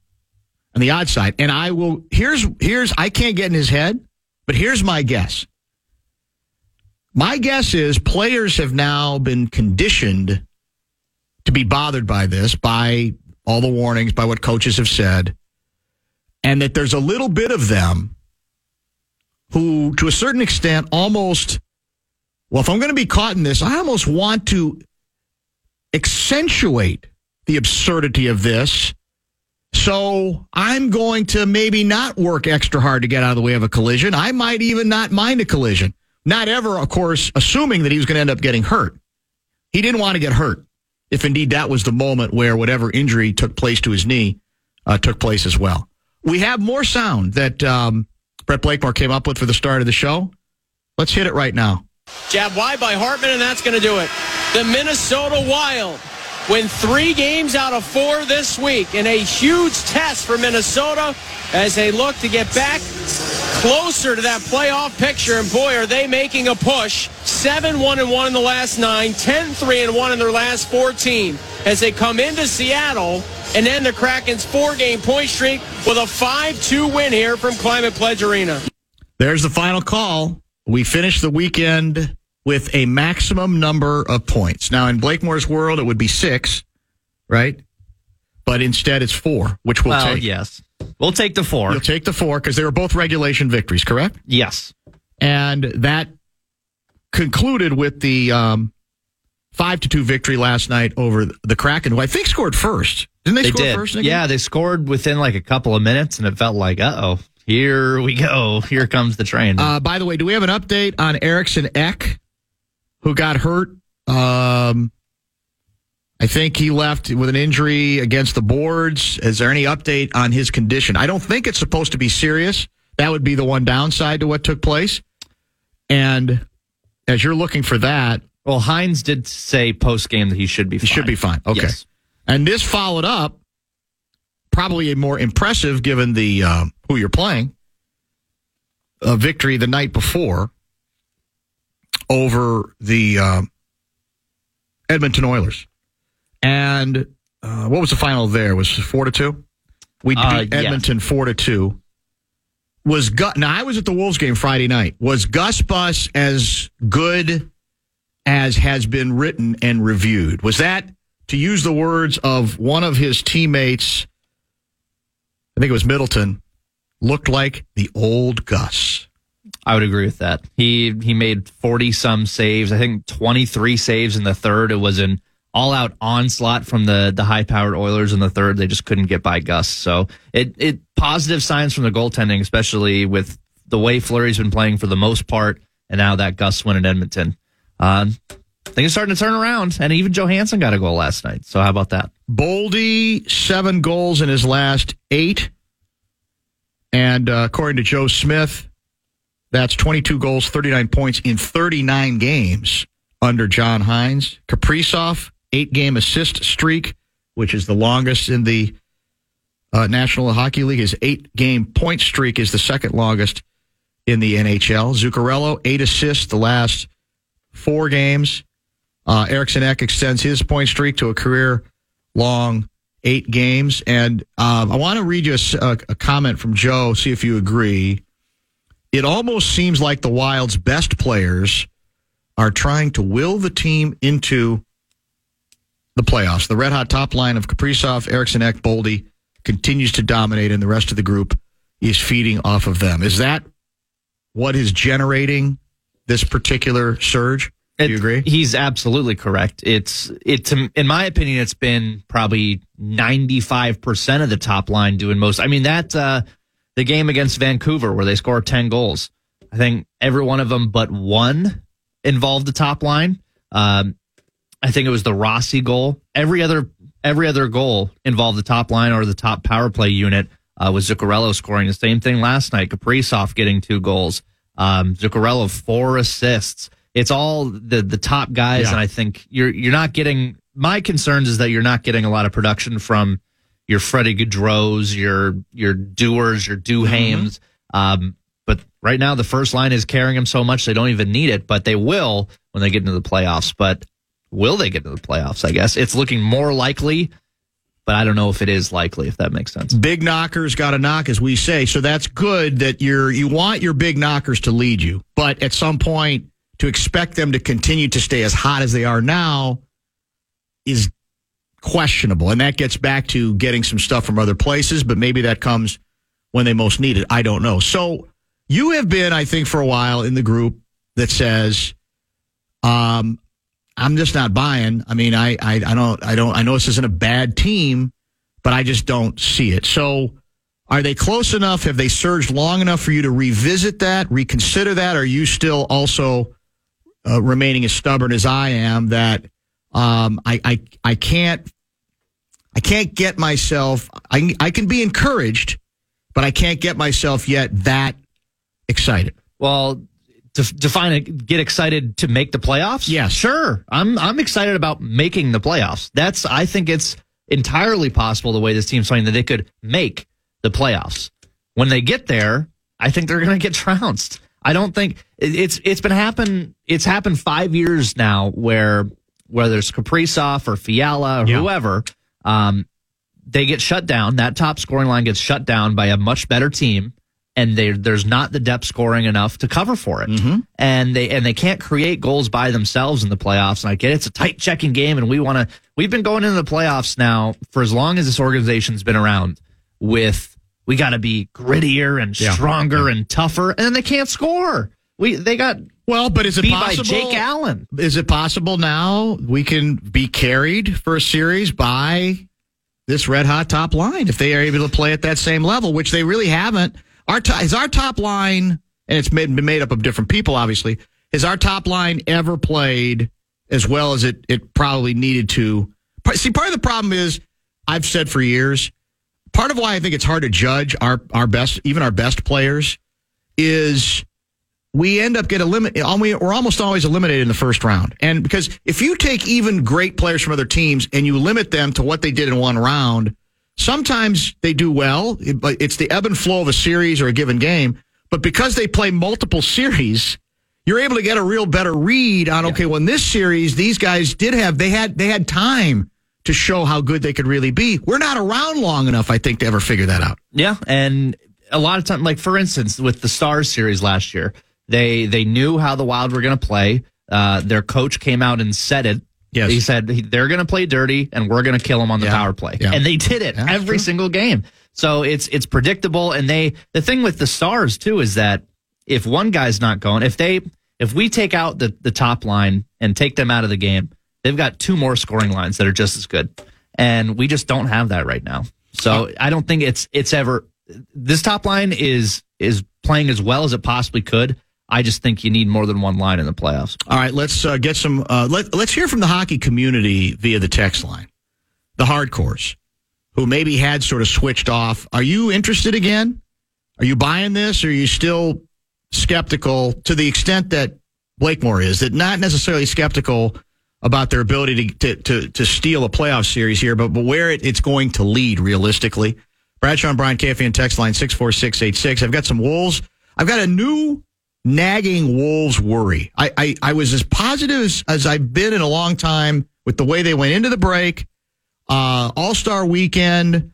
on the odd side. And I will here's here's I can't get in his head, but here's my guess. My guess is players have now been conditioned to be bothered by this, by all the warnings, by what coaches have said, and that there's a little bit of them who, to a certain extent, almost, well, if I'm going to be caught in this, I almost want to accentuate the absurdity of this. So I'm going to maybe not work extra hard to get out of the way of a collision. I might even not mind a collision. Not ever, of course, assuming that he was going to end up getting hurt. He didn't want to get hurt, if indeed that was the moment where whatever injury took place to his knee uh, took place as well. We have more sound that um, Brett Blakemore came up with for the start of the show. Let's hit it right now. Jab wide by Hartman, and that's going to do it. The Minnesota Wild win three games out of four this week in a huge test for Minnesota as they look to get back closer to that playoff picture. And boy, are they making a push. 7 1 and 1 in the last nine, 10 3 and 1 in their last 14 as they come into Seattle and end the Kraken's four game point streak with a 5 2 win here from Climate Pledge Arena. There's the final call. We finished the weekend with a maximum number of points. Now, in Blakemore's world, it would be six, right? But instead, it's four, which we'll well, take. yes. We'll take the four. You'll take the four because they were both regulation victories, correct? Yes. And that concluded with the um, five to two victory last night over the Kraken, who I think scored first. Didn't they, They score did. first? Yeah, they scored within like a couple of minutes, and it felt like, uh oh, here we go. Here comes the train. Uh, by the way, do we have an update on Eriksson Ek, who got hurt? Um, I think he left with an injury against the boards. Is there any update on his condition? I don't think it's supposed to be serious. That would be the one downside to what took place. And as you're looking for that, well, Hynes did say post game that he should be. he fine. should be fine. Okay. Yes. And this followed up, probably a more impressive given the um, who you're playing, a victory the night before over the um, Edmonton Oilers. And uh, what was the final there? Was four to two? We beat Uh. Edmonton four to two. Was Gus? Now I was at the Wolves game Friday night. Was Gus Bus as good as has been written and reviewed? Was that, to use the words of one of his teammates, I think it was Middleton, looked like the old Gus? I would agree with that. He he made forty some saves. I think twenty three saves in the third. It was an all out onslaught from the the high powered Oilers in the third. They just couldn't get by Gus. So it it positive signs from the goaltending, especially with the way Fleury's been playing for the most part, and now that Gus win in Edmonton. Um, things are starting to turn around, and even Johansson got a goal last night. So how about that? Boldy, seven goals in his last eight. And uh, according to Joe Smith, That's 22 goals, 39 points in 39 games under John Hynes. Kaprizov, eight game assist streak, which is the longest in the uh, National Hockey League. His eight game point streak is the second longest in the NHL. Zuccarello, eight assists the last four games. Uh, Eriksson Ek extends his point streak to a career long eight games. And um, I want to read you a, a comment from Joe, see if you agree. It almost seems like the Wild's best players are trying to will the team into the playoffs. The red hot top line of Kaprizov, Eriksson Ek, Boldy continues to dominate, and the rest of the group is feeding off of them. Is that what is generating this particular surge? Do you agree? He's absolutely correct. It's it's in my opinion, it's been probably ninety five percent of the top line doing most. I mean that uh, the game against Vancouver where they scored ten goals. I think every one of them but one involved the top line. Um, I think it was the Rossi goal. Every other every other goal involved the top line or the top power play unit. Uh, with Zuccarello scoring the same thing last night. Kaprizov getting two goals. Um, Zuccarello four assists. It's all the the top guys, Yeah. and I think you're you're not getting. My concerns is that you're not getting a lot of production from your Freddie Gaudreau's, your your Dewars, your Duhaimes. Um, but right now, the first line is carrying them so much they don't even need it, but they will when they get into the playoffs. But will they get into the playoffs? I guess it's looking more likely, but I don't know if it is likely. If that makes sense. Big knockers got to knock, as we say. So that's good that you're you want your big knockers to lead you, but at some point to expect them to continue to stay as hot as they are now is questionable, and that gets back to getting some stuff from other places. But maybe that comes when they most need it. I don't know. So you have been, I think, for a while in the group that says, um, I'm just not buying. I mean, I, I, I don't, I don't, I know this isn't a bad team, but I just don't see it. So are they close enough? Have they surged long enough for you to revisit that, reconsider that? Are you still also uh, remaining as stubborn as I am that um, I, I, I can't, I can't get myself, I, I can be encouraged, but I can't get myself yet that excited. Well, to define it, get excited to make the playoffs. Yeah, sure. I'm I'm excited about making the playoffs. That's I think it's entirely possible the way this team's playing that they could make the playoffs. When they get there, I think they're going to get <laughs> trounced. I don't think it's it's been happen. It's happened five years now where whether it's Kaprizov or Fiala or Yeah. whoever, um, they get shut down. That top scoring line gets shut down by a much better team, and they, there's not the depth scoring enough to cover for it. And they and they can't create goals by themselves in the playoffs. And I get it, it's a tight checking game, and we want to. We've been going into the playoffs now for as long as this organization's been around. With we got to be grittier and Yeah. stronger and tougher, and they can't score. We they got Well, but is it possible? by Jake Allen. Is it possible now we can be carried for a series by this red hot top line if they are able to play at that same level, which they really haven't? Our to- is our top line, and it's made, been made up of different people, obviously. Has our top line ever played as well as it it probably needed to? See, part of the problem is I've said for years. Part of why I think it's hard to judge our our best, even our best players, is we end up get eliminated. We're almost always eliminated in the first round. And because if you take even great players from other teams and you limit them to what they did in one round, sometimes they do well, but it's the ebb and flow of a series or a given game. But because they play multiple series, you're able to get a real better read on okay, well in this series these guys did have they had they had time to show how good they could really be. We're not around long enough, I think, to ever figure that out. Yeah, and a lot of time, like for instance, with the Stars series last year, they they knew how the Wild were going to play. Uh, their coach came out and said it. Yes. he said they're going to play dirty, and we're going to kill them on the Yeah. power play, Yeah. and they did it Yeah, every true. single game. So it's it's predictable, and they the thing with the Stars too is that if one guy's not going, if they if we take out the the top line and take them out of the game, they've got two more scoring lines that are just as good, and we just don't have that right now. So I don't think it's it's ever this top line is is playing as well as it possibly could. I just think you need more than one line in the playoffs. All right, let's uh, get some. Uh, let, let's hear from the hockey community via the text line, the hardcores, who maybe had sort of switched off. Are you interested again? Are you buying this? Or are you still skeptical to the extent that Blakemore is, that not necessarily skeptical about their ability to to to, to steal a playoff series here, but, but where it, it's going to lead realistically. Bradshaw and Brian KFAN text line six four six eight six. I've got some Wolves. I've got a new nagging Wolves worry. I I, I was as positive as, as I've been in a long time with the way they went into the break. Uh, All Star Weekend.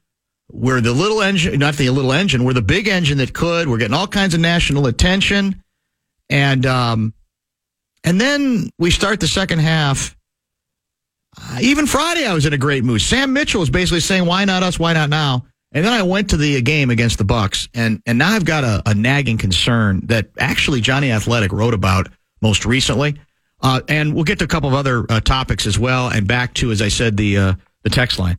We're the little engine, not the little engine. We're the big engine that could. We're getting all kinds of national attention, and um, and then we start the second half. Uh, even Friday, I was in a great mood. Sam Mitchell was basically saying, "Why not us? Why not now?" And then I went to the game against the Bucks, and and now I've got a, a nagging concern that actually Johnny Athletic wrote about most recently, uh, and we'll get to a couple of other uh, topics as well, and back to as I said the uh, the text line.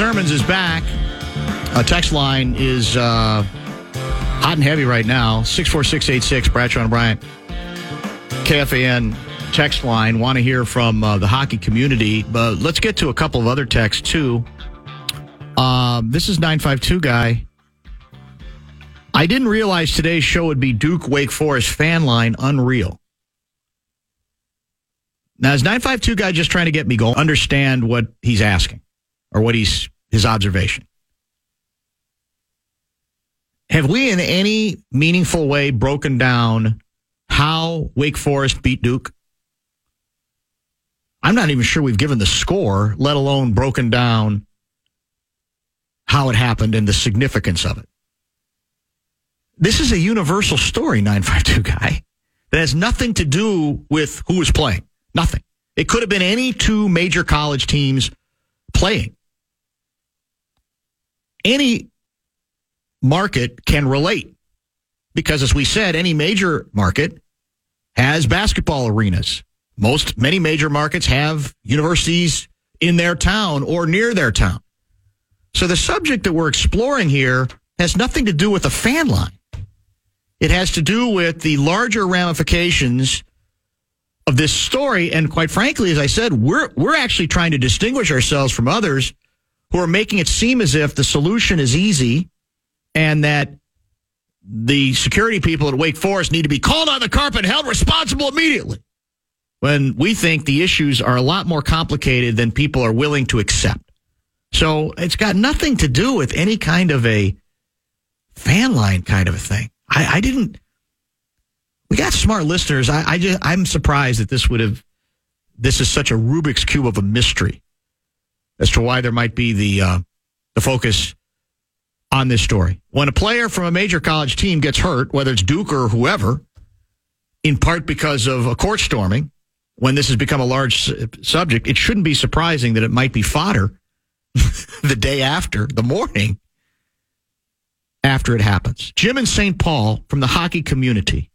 Sermons is back. A text line is uh, hot and heavy right now. 64686 Bradshaw and Bryant. KFAN text line. Want to hear from uh, the hockey community. But let's get to a couple of other texts too. Um, this is 952 guy. I didn't realize today's show would be Duke Wake Forest fan line unreal. Now, is 952 guy just trying to get me going? Understand what he's asking or what he's his observation. Have we in any meaningful way broken down how Wake Forest beat Duke? I'm not even sure we've given the score, let alone broken down how it happened and the significance of it. This is a universal story, 952 guy, that has nothing to do with who was playing. Nothing. It could have been any two major college teams playing. Any market can relate because, as we said, any major market has basketball arenas. Most, many major markets have universities in their town or near their town. So the subject that we're exploring here has nothing to do with the fan line. It has to do with the larger ramifications of this story. And quite frankly, as I said, we're, we're actually trying to distinguish ourselves from others who are making it seem as if the solution is easy and that the security people at Wake Forest need to be called on the carpet and held responsible immediately. When we think the issues are a lot more complicated than people are willing to accept. So it's got nothing to do with any kind of a fan line kind of a thing. I, I didn't. We got smart listeners. I, I just I'm surprised that this would have. This is such a Rubik's cube of a mystery as to why there might be the uh, the focus on this story. When a player from a major college team gets hurt, whether it's Duke or whoever, in part because of a court storming, when this has become a large subject, it shouldn't be surprising that it might be fodder <laughs> the day after, the morning after it happens. Jim in St. Paul from the hockey community.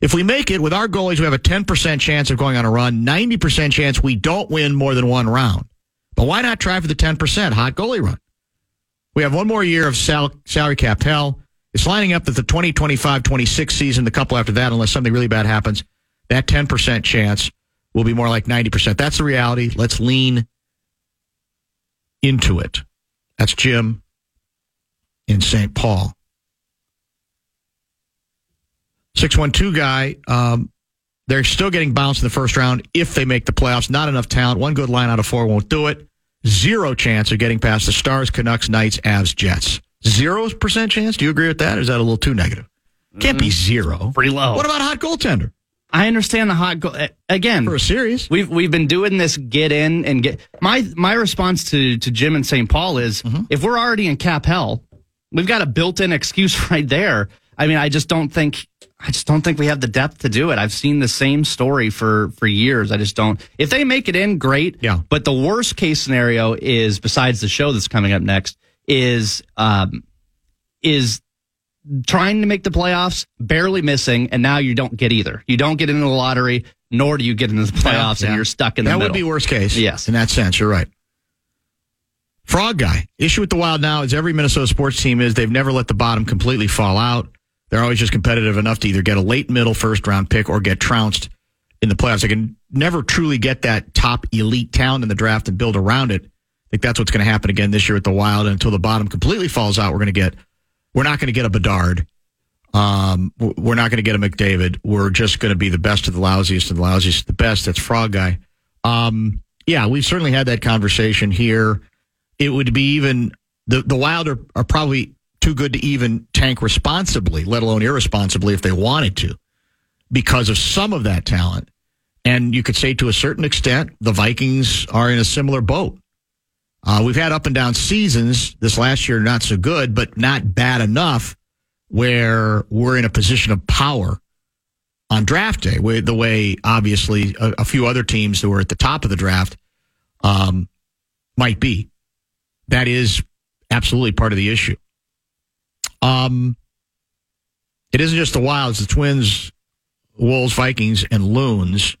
If we make it with our goalies, we have a 10% chance of going on a run, 90% chance we don't win more than one round. But why not try for the 10% hot goalie run? We have one more year of sal- salary cap hell. It's lining up that the 2025 26 season, the couple after that, unless something really bad happens, that 10% chance will be more like 90%. That's the reality. Let's lean into it. That's Jim in St. Paul. 612 guy, um, they're still getting bounced in the first round if they make the playoffs. Not enough talent. One good line out of four won't do it. Zero chance of getting past the Stars, Canucks, Knights, Avs, Jets. Zero percent chance? Do you agree with that? Or is that a little too negative? Can't be zero. Pretty low. What about hot goaltender? I understand the hot goal again for a series. We've we've been doing this get in and get my my response to to Jim and St. Paul is Mm-hmm. if we're already in cap hell, we've got a built-in excuse <laughs> right there. I mean, I just don't think I just don't think we have the depth to do it. I've seen the same story for for years. I just don't. If they make it in, great. Yeah. But the worst case scenario is besides the show that's coming up next is um is trying to make the playoffs, barely missing, and now you don't get either. You don't get into the lottery, nor do you get into the playoffs, Yeah. and you're stuck in the that middle. would be worst case. Yes. In that sense, you're right. Frog guy. Issue with the Wild now is every Minnesota sports team is they've never let the bottom completely fall out. They're always just competitive enough to either get a late middle first round pick or get trounced in the playoffs. They can never truly get that top elite talent in the draft and build around it. I think that's what's going to happen again this year with the Wild. And until the bottom completely falls out, we're going to get we're not going to get a Bedard. Um, we're not going to get a McDavid. We're just going to be the best of the lousiest and the lousiest of the best. That's Frog Guy. Um, yeah, we've certainly had that conversation here. It would be even the the Wild are, are probably too good to even tank responsibly, let alone irresponsibly if they wanted to, because of some of that talent. And you could say to a certain extent, the Vikings are in a similar boat. Uh, we've had up and down seasons. This last year, not so good, but not bad enough where we're in a position of power on draft day, the way obviously a, a few other teams that were at the top of the draft um, might be. That is absolutely part of the issue. Um, it isn't just the Wilds, the Twins, Wolves, Vikings, and Loons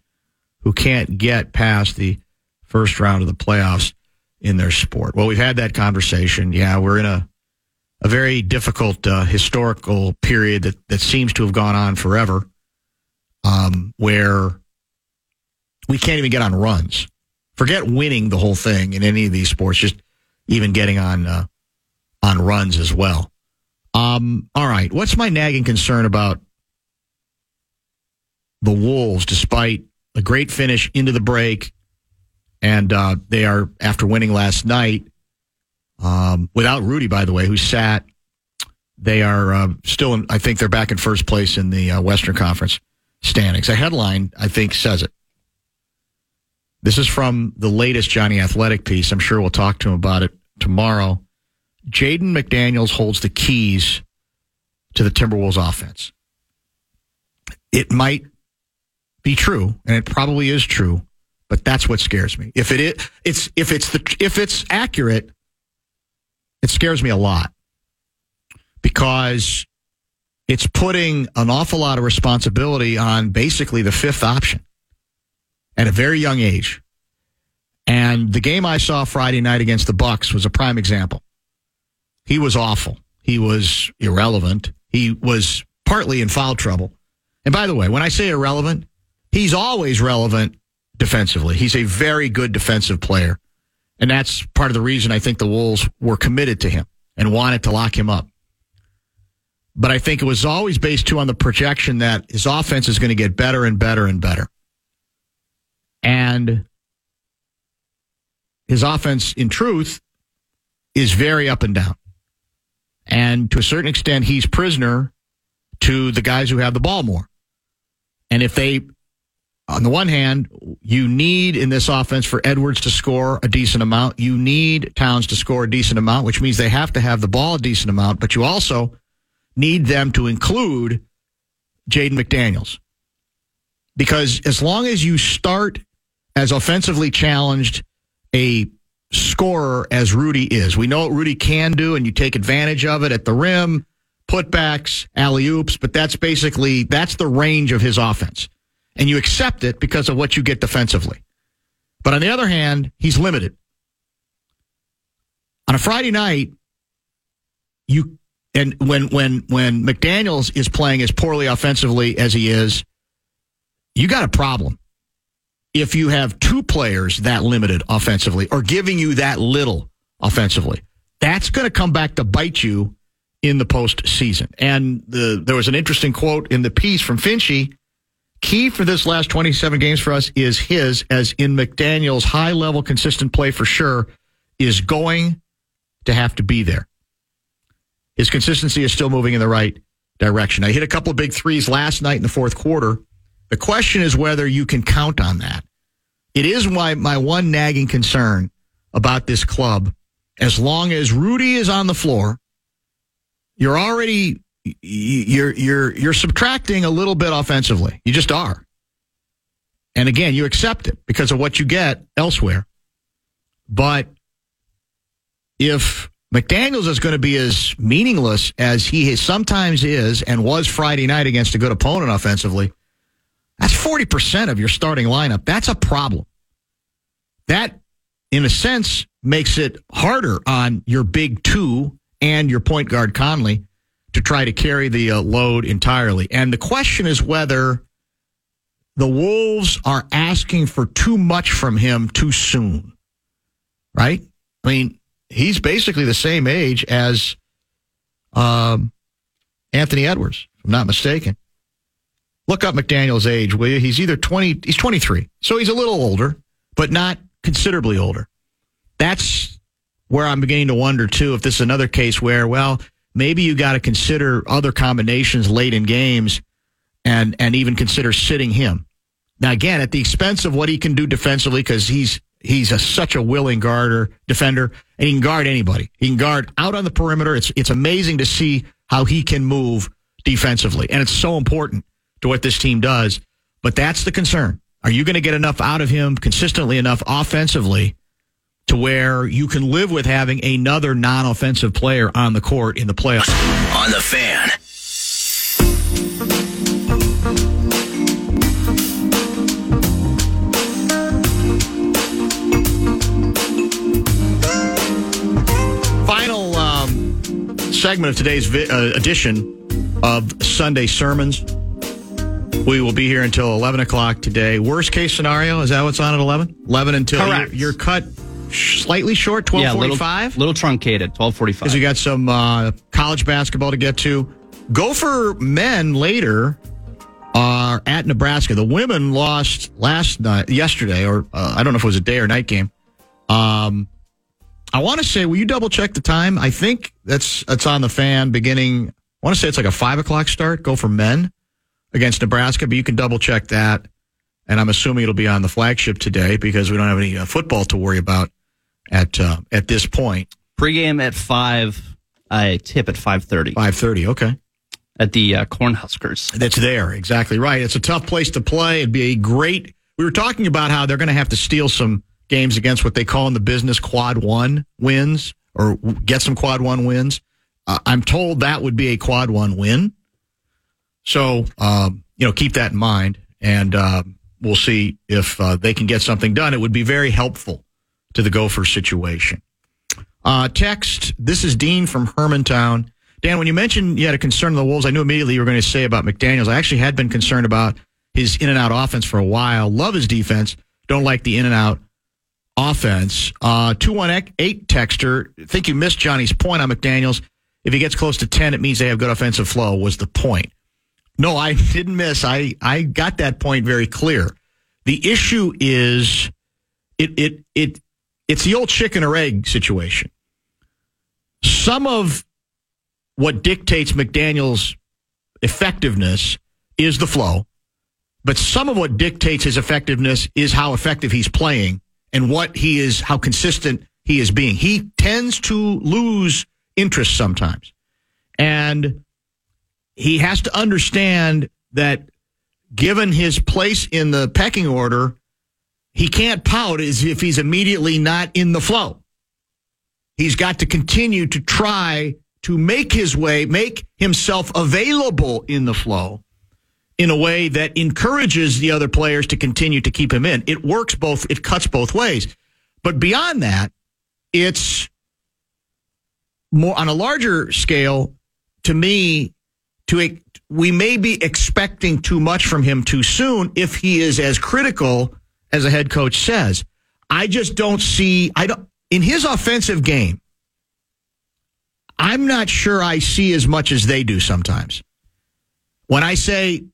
who can't get past the first round of the playoffs in their sport. Well, we've had that conversation. Yeah, we're in a a very difficult uh, historical period that that seems to have gone on forever, um, where we can't even get on runs. Forget winning the whole thing in any of these sports, just even getting on uh, on runs as well. Um, all right, what's my nagging concern about the Wolves, despite a great finish into the break, and uh, they are after winning last night um, without Rudy, by the way, who sat. They are uh, still, in, I think they're back in first place in the uh, Western Conference standings. A headline, I think, says it. This is from the latest Johnny Athletic piece. I'm sure we'll talk to him about it tomorrow. Jaden McDaniels holds the keys to the Timberwolves offense. It might be true, and it probably is true, but that's what scares me. If it is, it's if it's the if it's accurate, it scares me a lot because it's putting an awful lot of responsibility on basically the fifth option at a very young age. And the game I saw Friday night against the Bucks was a prime example. He was awful. He was irrelevant. He was partly in foul trouble. And by the way, when I say irrelevant, he's always relevant defensively. He's a very good defensive player. And that's part of the reason I think the Wolves were committed to him and wanted to lock him up. But I think it was always based too on the projection that his offense is going to get better and better and better. And his offense, in truth, is very up and down. And to a certain extent, he's prisoner to the guys who have the ball more. And if they, on the one hand, you need in this offense for Edwards to score a decent amount. You need Towns to score a decent amount, which means they have to have the ball a decent amount, but you also need them to include Jaden McDaniels. Because as long as you start as offensively challenged a scorer as Rudy is, we know what Rudy can do, and you take advantage of it at the rim, putbacks, alley oops, but that's basically that's the range of his offense. And you accept it because of what you get defensively. But on the other hand, he's limited. On a Friday night, you and when when when McDaniels is playing as poorly offensively as he is, you got a problem. If you have two players that limited offensively or giving you that little offensively, that's going to come back to bite you in the postseason. And the, there was an interesting quote in the piece from Finchy. Key for this last 27 games for us is his, as in McDaniel's high level, consistent play for sure is going to have to be there. His consistency is still moving in the right direction. I hit a couple of big threes last night in the fourth quarter. The question is whether you can count on that. It is my, my one nagging concern about this club. As long as Rudy is on the floor, you're already you're you're you're subtracting a little bit offensively. You just are. And again, you accept it because of what you get elsewhere. But if McDaniels is going to be as meaningless as he sometimes is and was Friday night against a good opponent offensively, that's 40% of your starting lineup. That's a problem. That, in a sense, makes it harder on your big two and your point guard Conley to try to carry the uh, load entirely. And the question is whether the Wolves are asking for too much from him too soon. Right? I mean, he's basically the same age as um, Anthony Edwards, if I'm not mistaken. Look up McDaniel's age, will you? He's either 20, he's 23. So he's a little older, but not considerably older. That's where I'm beginning to wonder, too, if this is another case where, well, maybe you got to consider other combinations late in games and, and even consider sitting him. Now, again, at the expense of what he can do defensively, because he's he's a, such a willing guarder, defender, and he can guard anybody. He can guard out on the perimeter. It's it's amazing to see how he can move defensively, and it's so important to what this team does. But that's the concern. Are you going to get enough out of him consistently enough offensively to where you can live with having another non-offensive player on the court in the playoffs? On the fan. Final um, segment of today's vi- uh, edition of Sunday Sermons. We will be here until 11 o'clock today. Worst case scenario, is that what's on at 11? 11 until Correct. You're, you're cut slightly short, Yeah, little, 1245? little truncated, 1245. Because we got some uh, college basketball to get to. Gopher men later are at Nebraska. The women lost last night, yesterday, or uh, I don't know if it was a day or night game. Um, I want to say, will you double check the time? I think that's that's on the fan beginning. I want to say it's like a five o'clock start. Gopher men against Nebraska, but you can double check that. And I'm assuming it'll be on the flagship today because we don't have any uh, football to worry about at uh, at this point. Pregame at 5, I tip at 5.30. 5:30. Okay. At the uh, Cornhuskers. That's there. Exactly right. It's a tough place to play. It'd be a great. We were talking about how they're going to have to steal some games against what they call in the business quad one wins or get some quad one wins. Uh, I'm told that would be a quad one win. So, um, you know, keep that in mind and uh, we'll see if uh, they can get something done. It would be very helpful to the Gopher situation. Uh, text, this is Dean from Hermantown. Dan, when you mentioned you had a concern of the Wolves, I knew immediately you were going to say about McDaniels. I actually had been concerned about his in and out offense for a while. Love his defense. Don't like the in and out offense. Uh, 218 texter. Think you missed Johnny's point on McDaniels. If he gets close to 10, it means they have good offensive flow, was the point. No, I didn't miss. I, I got that point very clear. The issue is it, it, it, it's the old chicken or egg situation. Some of what dictates McDaniel's effectiveness is the flow, but some of what dictates his effectiveness is how effective he's playing and what he is, how consistent he is being. He tends to lose interest sometimes. And he has to understand that given his place in the pecking order, he can't pout as if he's immediately not in the flow. He's got to continue to try to make his way, make himself available in the flow in a way that encourages the other players to continue to keep him in. It works both, it cuts both ways. But beyond that, it's more on a larger scale to me to we may be expecting too much from him too soon if he is as critical as a head coach says. I just don't see I don't in his offensive game I'm not sure I see as much as they do sometimes. When I say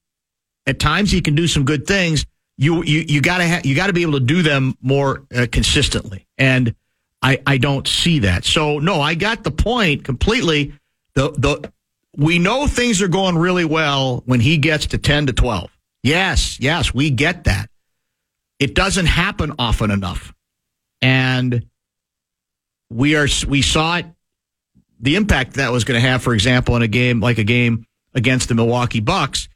at times he can do some good things, you you you got to ha- you got to be able to do them more uh, consistently, and I I don't see that. So no, I got the point completely. The the we know things are going really well when he gets to ten to twelve. Yes, yes, we get that. It doesn't happen often enough, and we are we saw it the impact that was going to have, for example, in a game like a game against the Milwaukee Bucks.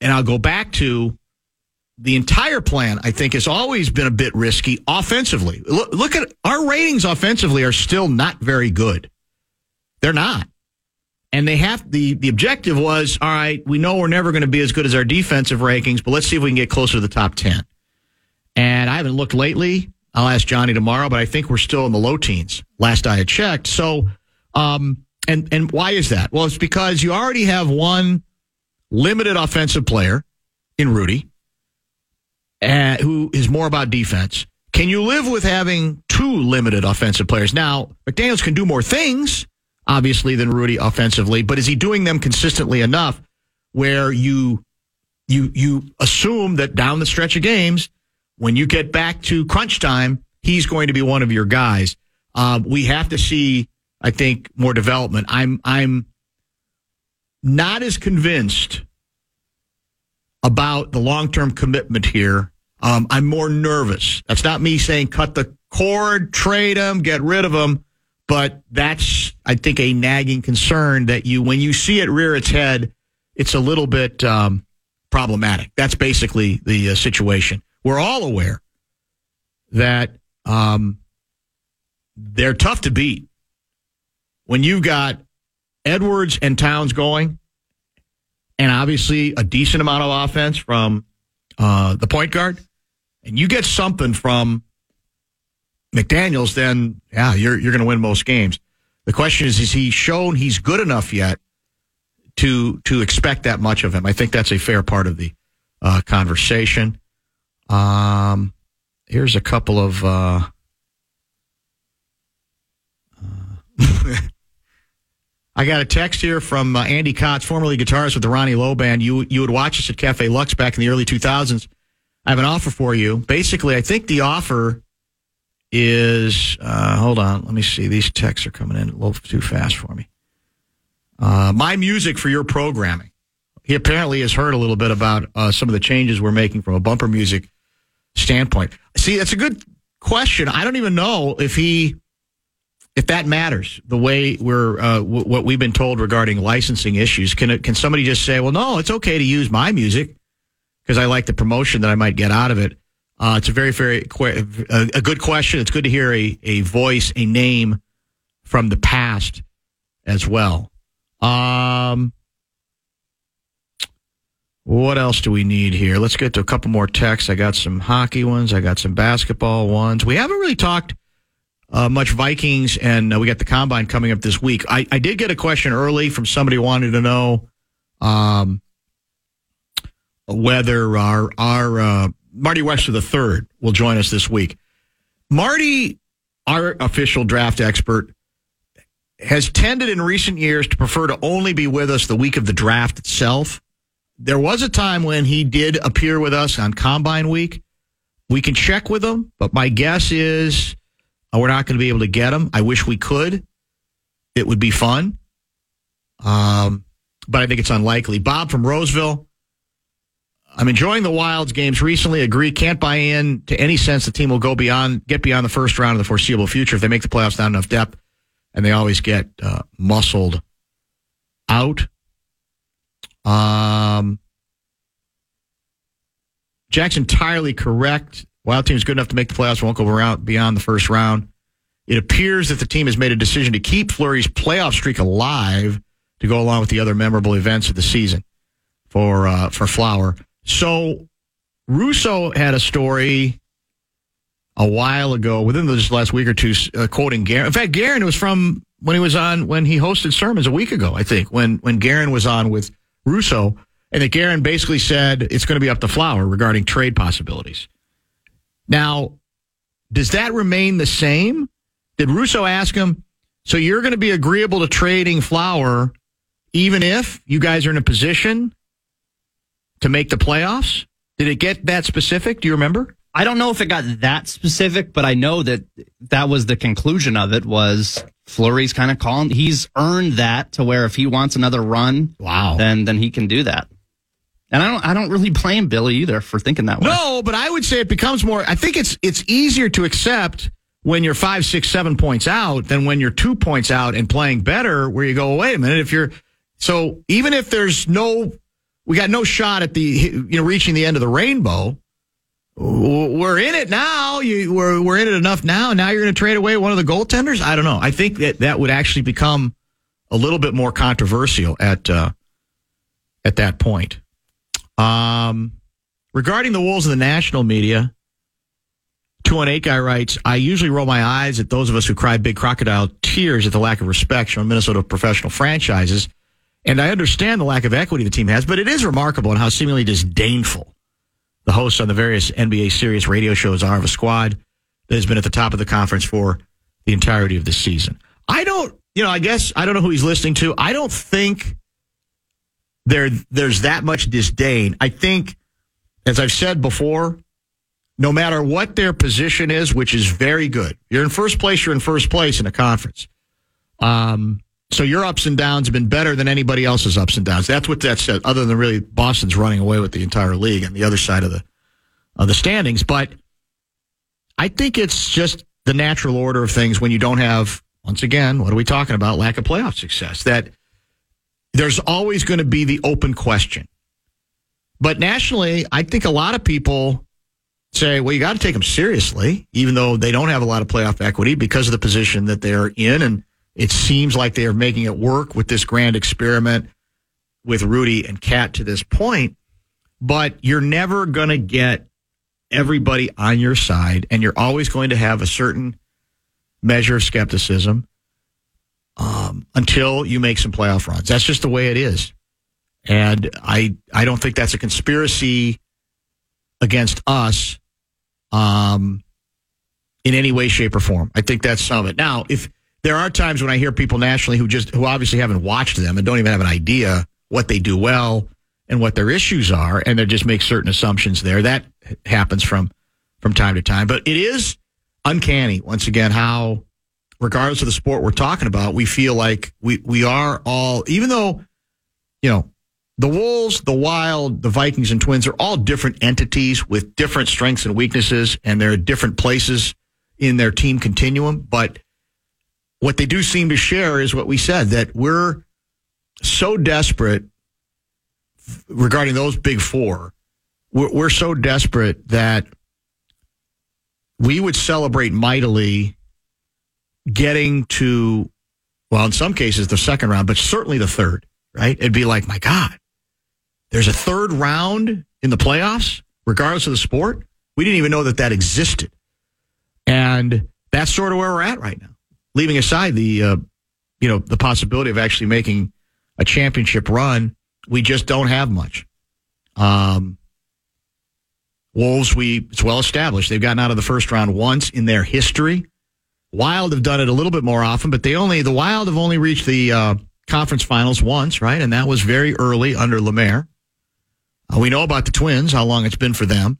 And I'll go back to the entire plan, I think, has always been a bit risky offensively. Look, look at our ratings offensively are still not very good. They're not. And they have the the objective was, all right, we know we're never going to be as good as our defensive rankings, but let's see if we can get closer to the top 10. And I haven't looked lately. I'll ask Johnny tomorrow, but I think we're still in the low teens last I had checked. So, um, and, and why is that? Well, it's because you already have one limited offensive player in Rudy, uh, who is more about defense. Can you live with having two limited offensive players? Now, McDaniels can do more things, obviously, than Rudy offensively, but is he doing them consistently enough where you you you assume that down the stretch of games, when you get back to crunch time, he's going to be one of your guys. Uh, we have to see, I think, more development. I'm I'm not as convinced about the long term commitment here. Um, I'm more nervous. That's not me saying cut the cord, trade him, get rid of him, but that's I think a nagging concern that you when you see it rear its head, it's a little bit um, problematic. That's basically the uh, situation. We're all aware that um, they're tough to beat when you've got Edwards and Towns going, and obviously a decent amount of offense from uh, the point guard, and you get something from McDaniels, then yeah, you're you're going to win most games. The question is, is he shown he's good enough yet to to expect that much of him? I think that's a fair part of the uh, conversation. Um, here's a couple of. Uh, <laughs> I got a text here from uh, Andy Kotz, formerly guitarist with the Ronnie Low Band. You you would watch us at Cafe Lux back in the early 2000s. I have an offer for you. Basically, I think the offer is uh, hold on. Let me see. These texts are coming in a little too fast for me. Uh, my music for your programming. He apparently has heard a little bit about uh, some of the changes we're making from a bumper music standpoint. See, that's a good question. I don't even know if he if that matters, the way we're uh, w- what we've been told regarding licensing issues, can it, can somebody just say, "Well, no, it's okay to use my music because I like the promotion that I might get out of it"? Uh, it's a very, very que- a, good question. It's good to hear a a voice, a name from the past as well. Um, what else do we need here? Let's get to a couple more texts. I got some hockey ones. I got some basketball ones. We haven't really talked uh, much Vikings, and uh, we got the combine coming up this week. I, I did get a question early from somebody wanted to know um, whether our our uh, Marty the third will join us this week. Marty, our official draft expert, has tended in recent years to prefer to only be with us the week of the draft itself. There was a time when he did appear with us on Combine Week. We can check with him, but my guess is uh, we're not going to be able to get him. I wish we could. It would be fun. Um, but I think it's unlikely. Bob from Roseville. I'm enjoying the Wilds games recently. Agree. Can't buy in to any sense the team will go beyond, get beyond the first round of the foreseeable future if they make the playoffs not enough depth, and they always get uh, muscled out. Um, Jack's entirely correct. Wild team's good enough to make the playoffs. Won't go around beyond the first round. It appears that the team has made a decision to keep Fleury's playoff streak alive to go along with the other memorable events of the season for uh, for Flower. So Russo had a story a while ago, within this last week or two, uh, quoting Guerin. In fact, Guerin was from when he was on when he hosted sermons a week ago. I think when when Guerin was on with Russo, and that Guerin basically said it's going to be up to Flower regarding trade possibilities. Now, does that remain the same? Did Russo ask him, So you're going to be agreeable to trading Flower, even if you guys are in a position to make the playoffs. Did it get that specific? Do you remember? I don't know if it got that specific, but I know that that was the conclusion of it was Fleury's kind of calling. He's earned that to where if he wants another run, wow, then then he can do that. And I don't I don't really blame Billy either for thinking that way. No, but I would say it becomes more. I think it's it's easier to accept when you're five, six, seven points out than when you're two points out and playing better. Where you go, wait a minute, if you're so even if there's no, we got no shot at the you know reaching the end of the rainbow. We're in it now. You, we're we're in it enough now. Now you're going to trade away one of the goaltenders. I don't know. I think that that would actually become a little bit more controversial at uh, at that point. Um, regarding the Wolves in the national media, two one eight guy writes, "I usually roll my eyes at those of us who cry big crocodile tears at the lack of respect shown Minnesota professional franchises, and I understand the lack of equity the team has, but it is remarkable and how seemingly disdainful." the hosts on the various NBA Sirius radio shows are of a squad that has been at the top of the conference for the entirety of the season. I don't, you know, I guess I don't know who he's listening to. I don't think there there's that much disdain. I think, as I've said before, no matter what their position is, which is very good, you're in first place. You're in first place in a conference. Um, so your ups and downs have been better than anybody else's ups and downs. That's what that said. Other than really Boston's running away with the entire league on the other side of the of the standings, but I think it's just the natural order of things when you don't have once again, what are we talking about? Lack of playoff success. That there's always going to be the open question. But nationally, I think a lot of people say, well, you got to take them seriously, even though they don't have a lot of playoff equity because of the position that they're in and it seems like they are making it work with this grand experiment with Rudy and Cat to this point, but you're never going to get everybody on your side, and you're always going to have a certain measure of skepticism um, until you make some playoff runs. That's just the way it is, and I I don't think that's a conspiracy against us, um, in any way, shape, or form. I think that's some of it. Now, if there are times when I hear people nationally who just who obviously haven't watched them and don't even have an idea what they do well and what their issues are, and they just make certain assumptions there. That happens from from time to time, but it is uncanny once again how, regardless of the sport we're talking about, we feel like we we are all even though you know the Wolves, the Wild, the Vikings, and Twins are all different entities with different strengths and weaknesses, and they're at different places in their team continuum, but what they do seem to share is what we said that we're so desperate regarding those big four. We're, so desperate that we would celebrate mightily getting to, well, in some cases, the second round, but certainly the third, right? It'd be like, my God, there's a third round in the playoffs, regardless of the sport. We didn't even know that that existed. And that's sort of where we're at right now leaving aside the uh, you know the possibility of actually making a championship run, we just don't have much. Um, Wolves, we it's well established. They've gotten out of the first round once in their history. Wild have done it a little bit more often, but they only the Wild have only reached the uh, conference finals once, right? And that was very early under Lemaire. Uh, we know about the Twins, how long it's been for them,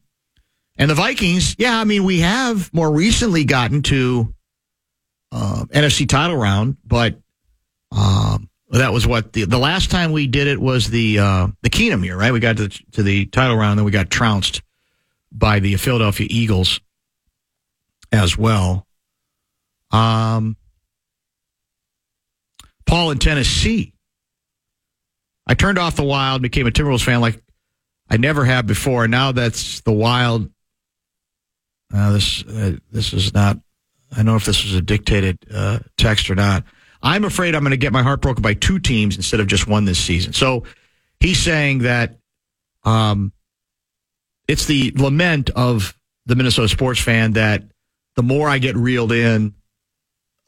and the Vikings. Yeah, I mean we have more recently gotten to uh, NFC title round, but um, that was what the the last time we did it was the uh, the Keenum year, right? We got to the, to the title round, then we got trounced by the Philadelphia Eagles as well. Um, Paul in Tennessee. I turned off the Wild, became a Timberwolves fan like I never have before. Now that's the Wild. Uh, this uh, this is not I don't know if this was a dictated uh, text or not. I'm afraid I'm going to get my heart broken by two teams instead of just one this season. So he's saying that um, it's the lament of the Minnesota sports fan that the more I get reeled in,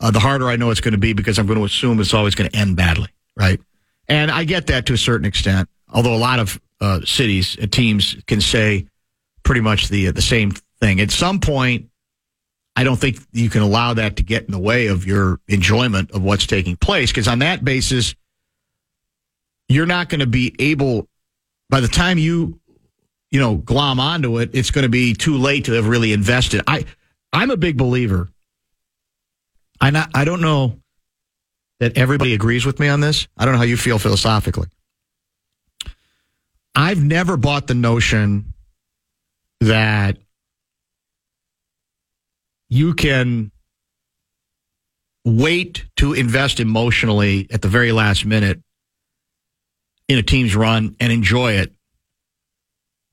uh, the harder I know it's going to be because I'm going to assume it's always going to end badly, right? And I get that to a certain extent, although a lot of uh, cities and teams can say pretty much the uh, the same thing. At some point, I don't think you can allow that to get in the way of your enjoyment of what's taking place. Because on that basis, you're not going to be able, by the time you, you know, glom onto it, it's going to be too late to have really invested. I, I'm a big believer. I not, I don't know that everybody agrees with me on this. I don't know how you feel philosophically. I've never bought the notion that you can wait to invest emotionally at the very last minute in a team's run and enjoy it.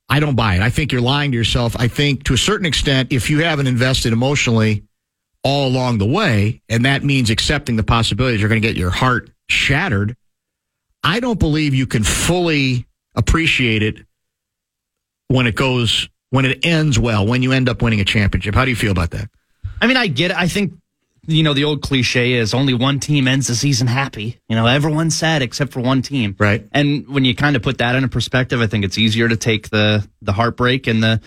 I don't buy it. I think you're lying to yourself. I think to a certain extent, if you haven't invested emotionally all along the way, and that means accepting the possibilities you're going to get your heart shattered, I don't believe you can fully appreciate it when it goes, when it ends well, when you end up winning a championship. How do you feel about that? I mean, I get it. I think, you know, the old cliche is only one team ends the season happy. You know, everyone's sad except for one team. Right. And when you kind of put that into perspective, I think it's easier to take the, the heartbreak and the,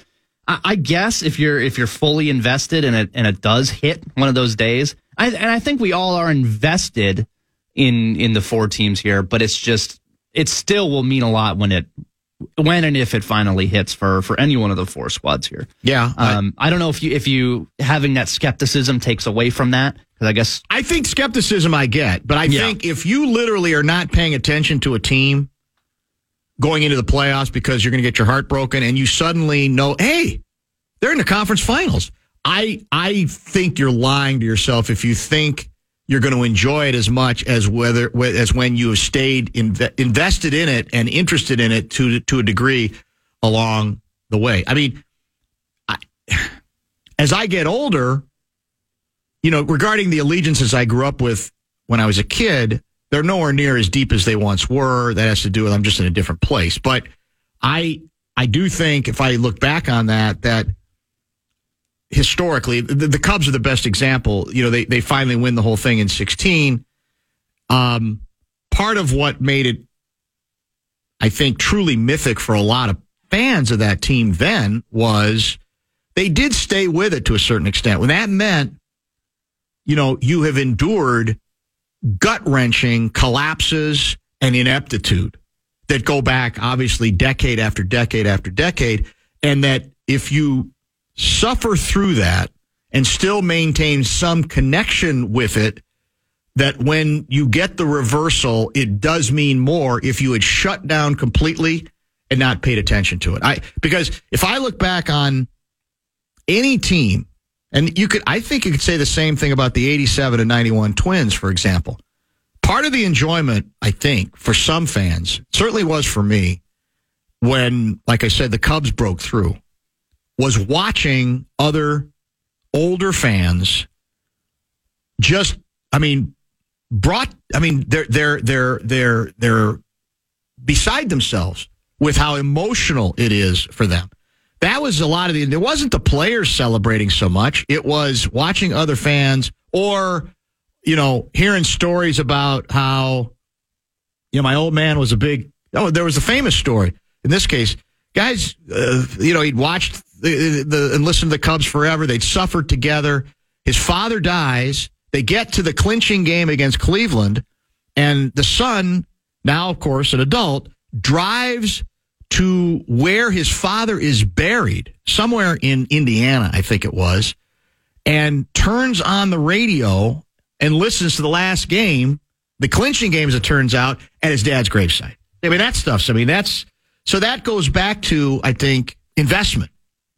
I, I guess if you're, if you're fully invested and it, and it does hit one of those days, I, and I think we all are invested in, in the four teams here, but it's just, it still will mean a lot when it, when and if it finally hits for for any one of the four squads here. Yeah. Um, I, don't know if you if you having that skepticism takes away from that because I guess I think skepticism I get, but I Yeah. think if you literally are not paying attention to a team going into the playoffs because you're going to get your heart broken and you suddenly know, hey, they're in the conference finals. I I think you're lying to yourself if you think you're going to enjoy it as much as whether as when you have stayed inve- invested in it and interested in it to to a degree along the way. I mean, I, as I get older, you know, regarding the allegiances I grew up with when I was a kid, they're nowhere near as deep as they once were. That has to do with I'm just in a different place. But I I do think if I look back on that, that historically the, the Cubs are the best example. You know, they they finally win the whole thing in 16. Um, part of what made it, I think, truly mythic for a lot of fans of that team then was they did stay with it to a certain extent. When that meant, you know, you have endured gut wrenching collapses and ineptitude that go back obviously decade after decade after decade. And that if you suffer through that and still maintain some connection with it, that when you get the reversal, it does mean more if you had shut down completely and not paid attention to it. I because if I look back on any team, and you could I think you could say the same thing about the 87 and 91 twins, for example. Part of the enjoyment, I think, for some fans, certainly was for me, when, like I said, the Cubs broke through, was watching other older fans just, I mean, brought, I mean, they're, they're, they're, they're, they're beside themselves with how emotional it is for them. That was a lot of the, it wasn't the players celebrating so much. It was watching other fans or, you know, hearing stories about how, you know, my old man was a big, oh, there was a famous story in this case. Guys, uh, you know, he'd watched the, the, and listened to the Cubs forever. They'd suffered together. His father dies. They get to the clinching game against Cleveland, and the son, now of course an adult, drives to where his father is buried, somewhere in Indiana, I think it was, and turns on the radio and listens to the last game, the clinching game, as it turns out, at his dad's gravesite. I mean, that stuff's, I mean, that's, so that goes back to, I think, investment.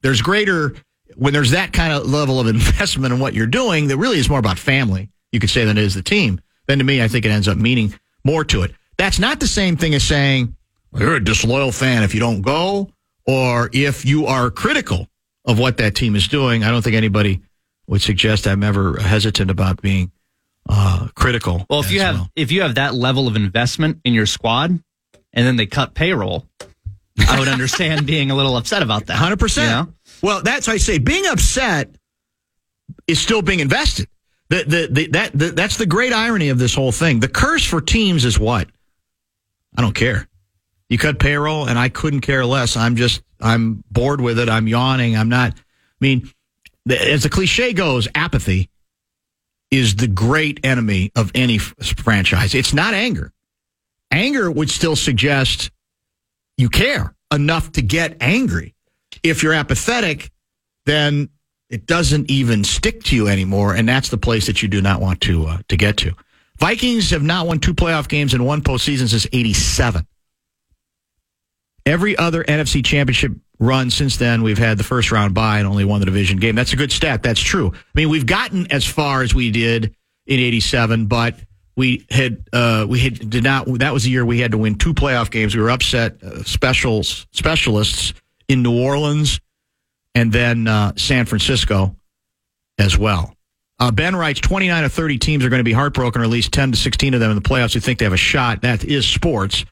There's greater, when there's that kind of level of <laughs> investment in what you're doing, that really is more about family, you could say, than it is the team. Then to me, I think it ends up meaning more to it. That's not the same thing as saying, well, you're a disloyal fan if you don't go, or if you are critical of what that team is doing. I don't think anybody would suggest I'm ever hesitant about being uh, critical. Well, if you have if you have that level of investment in your squad, and then they cut payroll, I would understand being a little upset about that. Hundred percent. You know? Well, that's why I say being upset is still being invested. The, the, the, that, the, that's the great irony of this whole thing. The curse for teams is what? I don't care. You cut payroll, and I couldn't care less. I'm just I'm bored with it. I'm yawning. I'm not. I mean, as the cliche goes, apathy is the great enemy of any f- franchise. It's not anger. Anger would still suggest you care enough to get angry. If you're apathetic, then it doesn't even stick to you anymore, and that's the place that you do not want to uh, to get to. Vikings have not won two playoff games in one postseason since '87. Every other NFC championship run since then, we've had the first round bye and only won the division game. That's a good stat. That's true. I mean, we've gotten as far as we did in '87, but we had uh, we had did not. That was the year we had to win two playoff games. We were upset uh, specials specialists in New Orleans and then uh, San Francisco as well. Uh, ben writes 29 of 30 teams are going to be heartbroken, or at least 10 to 16 of them in the playoffs who think they have a shot. That is sports.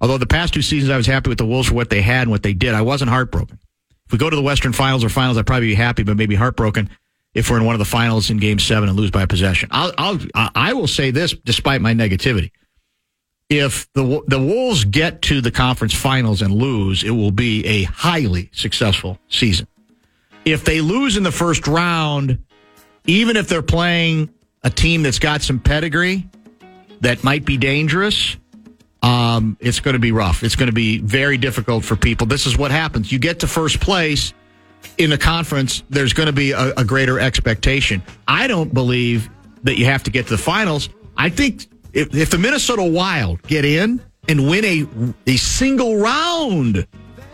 Although the past two seasons I was happy with the Wolves for what they had and what they did, I wasn't heartbroken. If we go to the Western Finals or Finals, I'd probably be happy, but maybe heartbroken if we're in one of the finals in Game Seven and lose by possession. I'll, I'll I will say this, despite my negativity: if the the Wolves get to the conference finals and lose, it will be a highly successful season. If they lose in the first round, even if they're playing a team that's got some pedigree that might be dangerous, um, it's going to be rough. It's going to be very difficult for people. This is what happens. You get to first place in a conference, there's going to be a, a greater expectation. I don't believe that you have to get to the finals. I think if, if the Minnesota Wild get in and win a, a single round,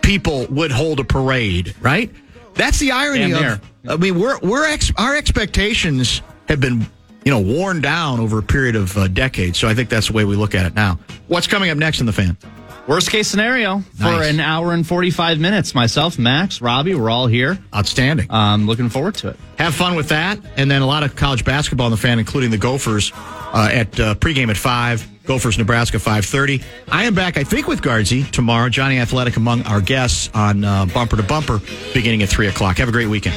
people would hold a parade, right? That's the irony Damn of. I mean, we're we're ex, our expectations have been you know worn down over a period of uh, decades. So I think that's the way we look at it now. What's coming up next in the fan? Worst case scenario for Nice. an hour and 45 minutes. Myself, Max, Robbie, we're all here. Outstanding. Um, looking forward to it. Have fun with that, and then a lot of college basketball in the fan, including the Gophers uh, at uh, pregame at five. Gophers, Nebraska, five thirty. I am back, I think, with Guardsy tomorrow. Johnny Athletic among our guests on uh, Bumper to Bumper, beginning at three o'clock. Have a great weekend.